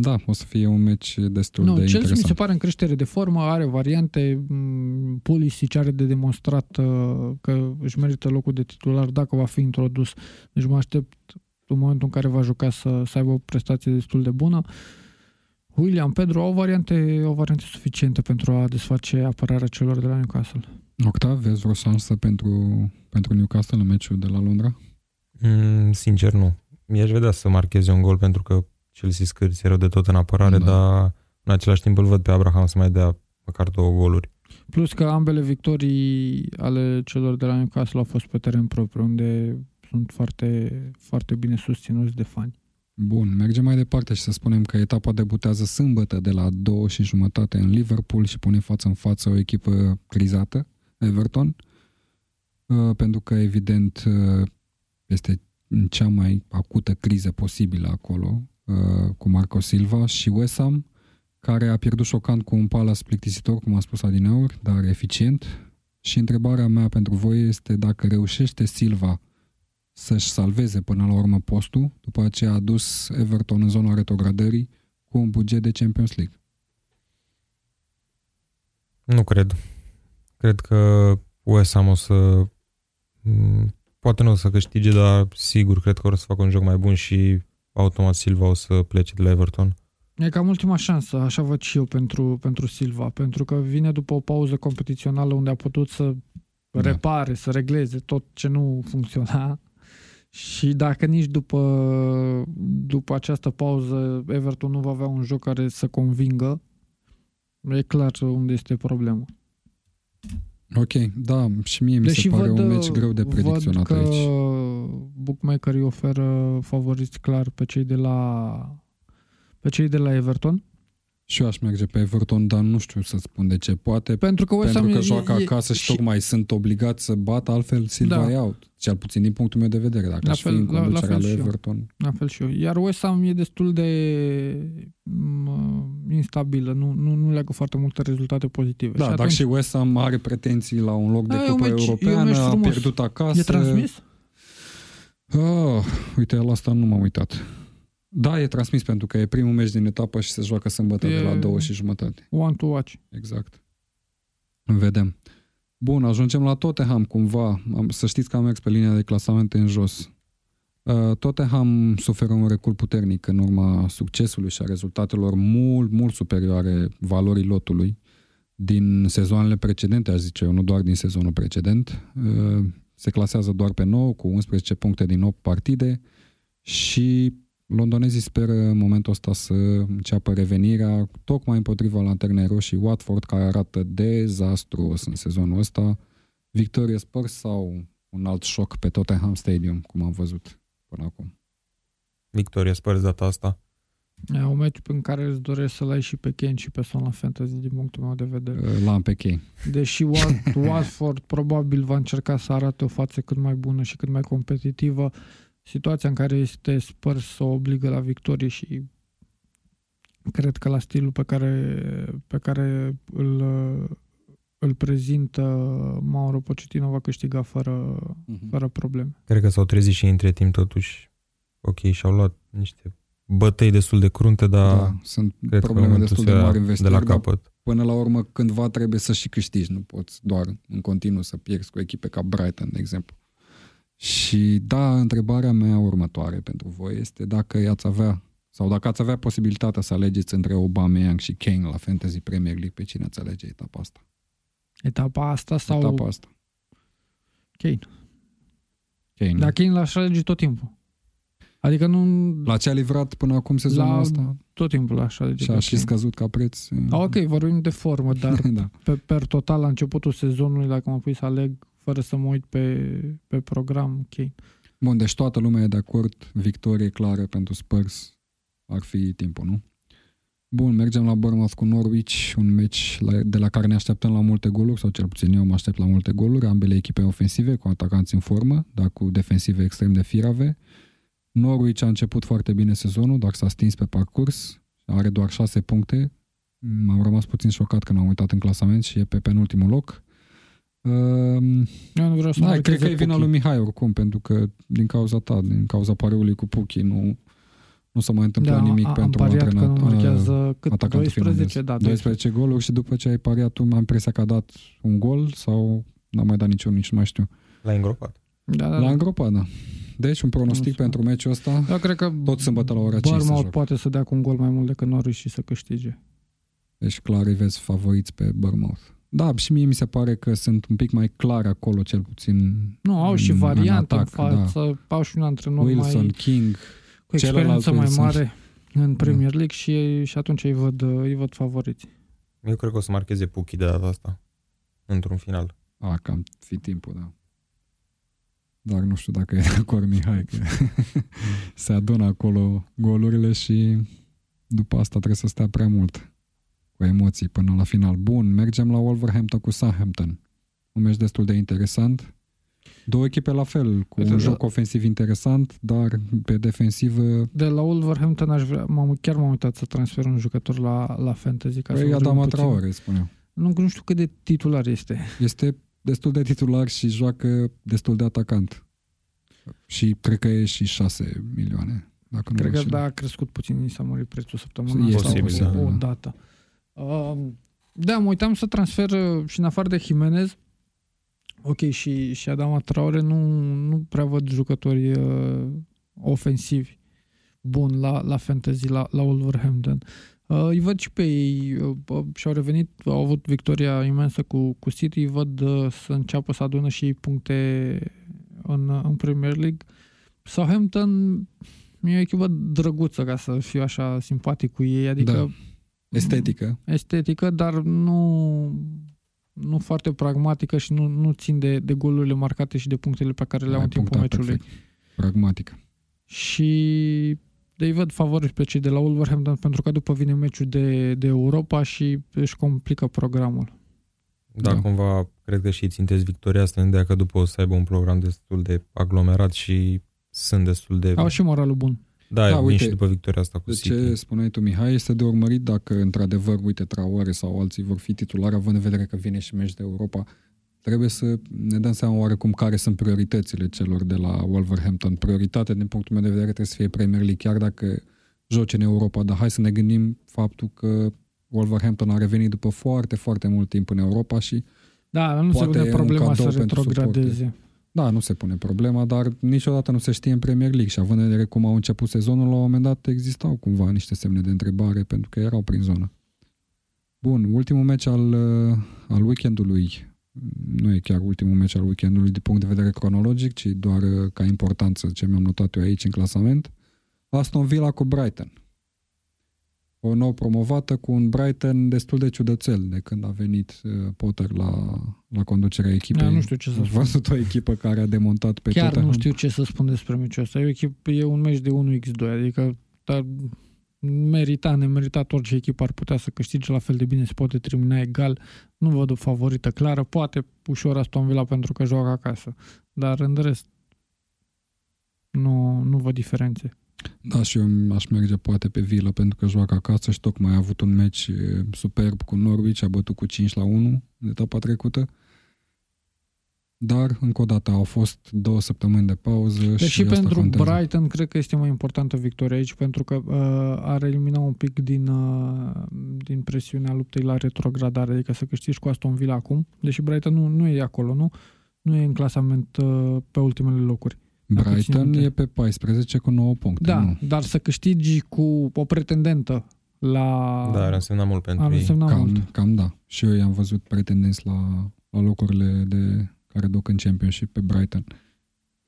Da, o să fie un meci destul nu, de Chelsea interesant. mi se pare în creștere de formă, are variante, mm, Pulisic are de demonstrat uh, că își merită locul de titular dacă va fi introdus. Deci mă aștept în momentul în care va juca să, să aibă o prestație destul de bună. William, Pedro au variante, au variante suficiente pentru a desface apărarea celor de la Newcastle. Octav, vezi vreo șansă pentru, pentru Newcastle în meciul de la Londra? Mm, sincer, nu. Mi-aș vedea să marcheze un gol pentru că Chelsea scârție rău de tot în apărare, da. dar în același timp îl văd pe Abraham să mai dea măcar două goluri. Plus că ambele victorii ale celor de la Newcastle au fost pe teren propriu, unde sunt foarte, foarte bine susținuți de fani. Bun, mergem mai departe și să spunem că etapa debutează sâmbătă de la două și jumătate în Liverpool și pune față în față o echipă crizată, Everton, uh, pentru că evident uh, este în cea mai acută criză posibilă acolo, uh, cu Marco Silva și West Ham, care a pierdut șocant cu un palas plictisitor, cum a spus Adineaur, dar eficient. Și întrebarea mea pentru voi este dacă reușește Silva să-și salveze până la urmă postul, după aceea a dus Everton în zona retrogradării cu un buget de Champions League. Nu cred. Cred că West Ham o să... Poate nu o să câștige, dar sigur cred că o să facă un joc mai bun și automat Silva o să plece de la Everton. E cam ultima șansă, așa văd și eu pentru, pentru Silva, pentru că vine după o pauză competițională unde a putut să da. repare, să regleze tot ce nu funcționa și dacă nici după, după această pauză Everton nu va avea un joc care să convingă, e clar unde este problema. Ok, da, și mie mi Deși se pare văd, un meci greu de predicționat văd că aici. bookmakerii oferă favoriți clar pe cei de la pe cei de la Everton și eu aș merge pe Everton, dar nu știu să spun de ce. Poate pentru că, pentru că e, joacă e, acasă și, și tocmai sunt obligați să bată, altfel Silva da. e out. Cel puțin din punctul meu de vedere, dacă la aș fel, fi în conducerea la, la lui Everton. Eu. La fel și eu. Iar West Ham e destul de mă, instabilă, nu, nu, nu leagă foarte multe rezultate pozitive. Da, și dacă și West Ham are pretenții la un loc de da, cupă meci, europeană, a pierdut acasă. E transmis? Oh, uite, la asta nu m-am uitat. Da, e transmis pentru că e primul meci din etapă și se joacă sâmbătă e de la două și jumătate. One to watch. Exact. Vedem. Bun, ajungem la Tottenham cumva. Să știți că am mers pe linia de clasament în jos. Uh, Tottenham suferă un recul puternic în urma succesului și a rezultatelor mult, mult superioare valorii lotului din sezoanele precedente, aș zice eu, nu doar din sezonul precedent. Uh, se clasează doar pe 9 cu 11 puncte din 8 partide și Londonezii speră în momentul ăsta să înceapă revenirea tocmai împotriva lanternei roșii Watford, care arată dezastruos în sezonul ăsta. Victoria Spurs sau un alt șoc pe Tottenham Stadium, cum am văzut până acum. Victoria Spurs data asta. E un meci în care îți doresc să-l ai și pe Kane și pe Son la Fantasy din punctul meu de vedere. L-am pe Kane. Deși Watford probabil va încerca să arate o față cât mai bună și cât mai competitivă, situația în care este Spurs să o obligă la victorie și cred că la stilul pe care, pe care îl, îl prezintă Mauro Pochettino va câștiga fără, uh-huh. fără probleme. Cred că s-au trezit și între timp totuși. Ok, și-au luat niște bătăi destul de crunte, dar da, sunt cred probleme că destul de mari în de la capăt. Până la urmă, cândva trebuie să și câștigi, nu poți doar în continuu să pierzi cu echipe ca Brighton, de exemplu. Și da, întrebarea mea următoare pentru voi este dacă i-ați avea sau dacă ați avea posibilitatea să alegeți între Aubameyang și Kane la Fantasy Premier League, pe cine ați alege etapa asta? Etapa asta sau... Etapa asta. Kane. Kane. Dar Kane l-aș alege tot timpul. Adică nu... La ce a livrat până acum sezonul la... ăsta? Tot timpul l-aș alege. Și a și scăzut ca preț. A, ok, vorbim de formă, dar da. pe, per total la începutul sezonului, dacă mă pui să aleg fără să mă uit pe, pe program, ok. Bun, deci toată lumea e de acord, victorie clară pentru Spurs ar fi timpul, nu? Bun, mergem la Bournemouth cu Norwich, un meci de la care ne așteptăm la multe goluri, sau cel puțin eu mă aștept la multe goluri, ambele echipe ofensive, cu atacanți în formă, dar cu defensive extrem de firave. Norwich a început foarte bine sezonul, dar s-a stins pe parcurs, are doar 6 puncte. M-am rămas puțin șocat când am uitat în clasament și e pe penultimul loc. Uh, Eu nu vreau să da, cred că e vina lui Mihai oricum, pentru că din cauza ta, din cauza pareului cu Puchi, nu, nu s-a mai întâmplat da, nimic a, pentru am pariat că nu marchează cât 12, da, 12 goluri și după ce ai pariat tu, am impresia că a dat un gol sau n-a mai dat niciun, nici nu mai știu. L-a îngropat. Da, da, L-a da. îngropat, da. Deci un pronostic pentru meciul ăsta, Eu cred că tot sâmbătă la ora 5 se poate să dea cu un gol mai mult decât Norwich și să câștige. Deci clar îi vezi favoriți pe Bournemouth. Da, și mie mi se pare că sunt un pic mai clar acolo, cel puțin. Nu, au și variante în, atac, în față, da. au și un antrenor Wilson, mai, King, cu experiență mai mare în Premier League și, și atunci îi văd, îi văd favoriți. Eu cred că o să marcheze Puchi de data asta. Într-un final. A, cam fi timpul, da. Dar nu știu dacă e de acord Mihai, că se adună acolo golurile și după asta trebuie să stea prea mult cu emoții până la final. Bun, mergem la Wolverhampton cu Southampton. Un meci destul de interesant. Două echipe la fel, cu Uite, un da. joc ofensiv interesant, dar pe defensivă De la Wolverhampton aș vrea, m-am, chiar m-am uitat să transfer un jucător la, la Fantasy. Ca să e vorbim Adama puțin. Traore, spuneam. Nu, nu știu cât de titular este. Este destul de titular și joacă destul de atacant. Și cred că e și 6 milioane. Dacă nu Cred mă că înșel. da, a crescut puțin, i s-a mărit prețul săptămâna Este asta. posibil, o, da. o dată. Uh, da, mă uitam să transfer uh, și în afară de Jimenez, ok, și, și Adama Traore nu, nu prea văd jucători uh, ofensivi buni la, la fantasy, la, la Wolverhampton. Uh, îi văd și pe ei uh, uh, și-au revenit, au avut victoria imensă cu, cu City, îi văd uh, să înceapă să adună și ei puncte în, în Premier League. Southampton e o echipă drăguță, ca să fiu așa simpatic cu ei, adică Da. Estetică. estetică, dar nu, nu foarte pragmatică și nu, nu țin de, de golurile marcate și de punctele pe care le au Ai în timpul punctat meciului. perfect. Pragmatică. Și de îi văd favori pe cei de la Wolverhampton pentru că după vine meciul de, de Europa și își complică programul. Da, Da. da, cumva cred că și îi țintesc victoria asta în ideea că după o să aibă un program destul de aglomerat și sunt destul de... Au și moralul bun. Da, Da, da uite, uite, și după victoria asta cu De City. ce spuneai tu, Mihai, este de urmărit dacă într-adevăr, uite, Traore sau alții vor fi titulari, având în vedere că vine și meci de Europa, trebuie să ne dăm seama oarecum care sunt prioritățile celor de la Wolverhampton. Prioritatea, din punctul meu de vedere, trebuie să fie Premier League, chiar dacă joci în Europa, dar hai să ne gândim faptul că Wolverhampton a revenit după foarte, foarte mult timp în Europa și Da, nu se Poate pune e un problema cadou să pentru retrogradeze. Da, nu se pune problema, dar niciodată nu se știe în Premier League și având în vedere cum au început sezonul, la un moment dat existau cumva niște semne de întrebare pentru că erau prin zonă. Bun, ultimul meci al, uh, al weekendului, nu e chiar ultimul meci al weekendului din punct de vedere cronologic, ci doar uh, ca importanță ce mi-am notat eu aici în clasament. Aston Villa cu Brighton. O nouă promovată cu un Brighton destul de ciudățel de când a venit uh, Potter la, la conducerea echipei. Da, nu știu ce să Am spun. văzut o echipă care a demontat pe Chiar Tottenham. nu știu ce să spun despre meciul ăsta. E, o echipă, e un meci de 1x2, adică dar merita, nemeritat, orice echipă ar putea să câștige la fel de bine, se poate termina egal. Nu văd o favorită clară, poate ușor Aston Villa pentru că joacă acasă, dar în rest nu, nu văd diferențe. Da, și eu aș merge poate pe Villa pentru că joacă acasă și tocmai a avut un meci e, superb cu Norwich, a bătut cu 5 la 1 în etapa trecută. Dar, încă o dată, au fost două săptămâni de pauză Deci și și asta pentru contează. Brighton cred că este mai importantă victoria aici pentru că uh, ar elimina un pic din, uh, din presiunea luptei la retrogradare, adică să câștigi cu Aston Villa acum, deși Brighton nu, nu e acolo, nu? Nu e în clasament uh, pe ultimele locuri. Dacă țin Brighton minte. e pe 14 cu 9 puncte. Da, Nu. dar să câștigi cu o pretendentă la... Da, ar însemna mult pentru ar ei. însemna mult. Cam, cam da. Și eu i-am văzut pretendenți la, la locurile de care duc în Championship pe Brighton.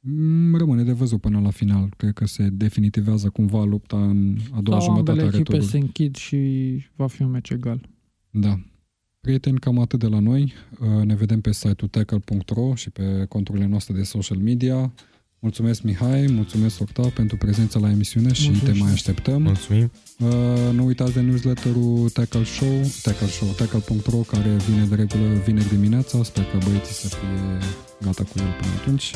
Mm, Rămâne de văzut până la final. Cred că se definitivează cumva lupta în a doua Sau jumătate ambele a echipe returului. se închid și va fi un meci egal. Da. Prieteni, cam atât de la noi. Uh, Ne vedem pe site-ul tackle.ro și pe conturile noastre de social media. Mulțumesc, Mihai, mulțumesc, Octa, pentru prezența la emisiune și Mulțumesc te și mai eu. așteptăm. Mulțumim. Uh, nu uitați de newsletterul Tackle Show, Tackle Show, tackle.ro, care vine de regulă vineri dimineața. Sper că băieții să fie gata cu el până atunci.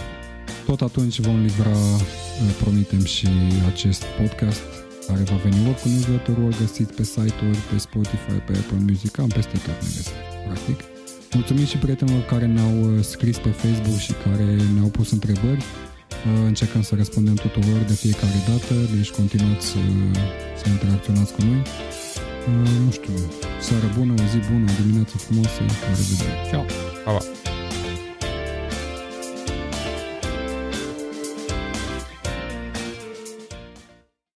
Tot atunci vom livra, uh, promitem, și acest podcast care va veni ori cu newsletterul, ori găsiți pe site-uri, pe Spotify, pe Apple Music, cam peste tot ne găsiți, practic. Mulțumim și prietenilor care ne-au uh, scris pe Facebook și care ne-au pus întrebări. Uh, Încercăm să răspundem tuturor de fiecare dată, deci continuați să, să interacționați cu noi. Uh, Nu știu, seară bună, o zi bună, o dimineață frumoasă, la revedere! Ciao! Pa, pa.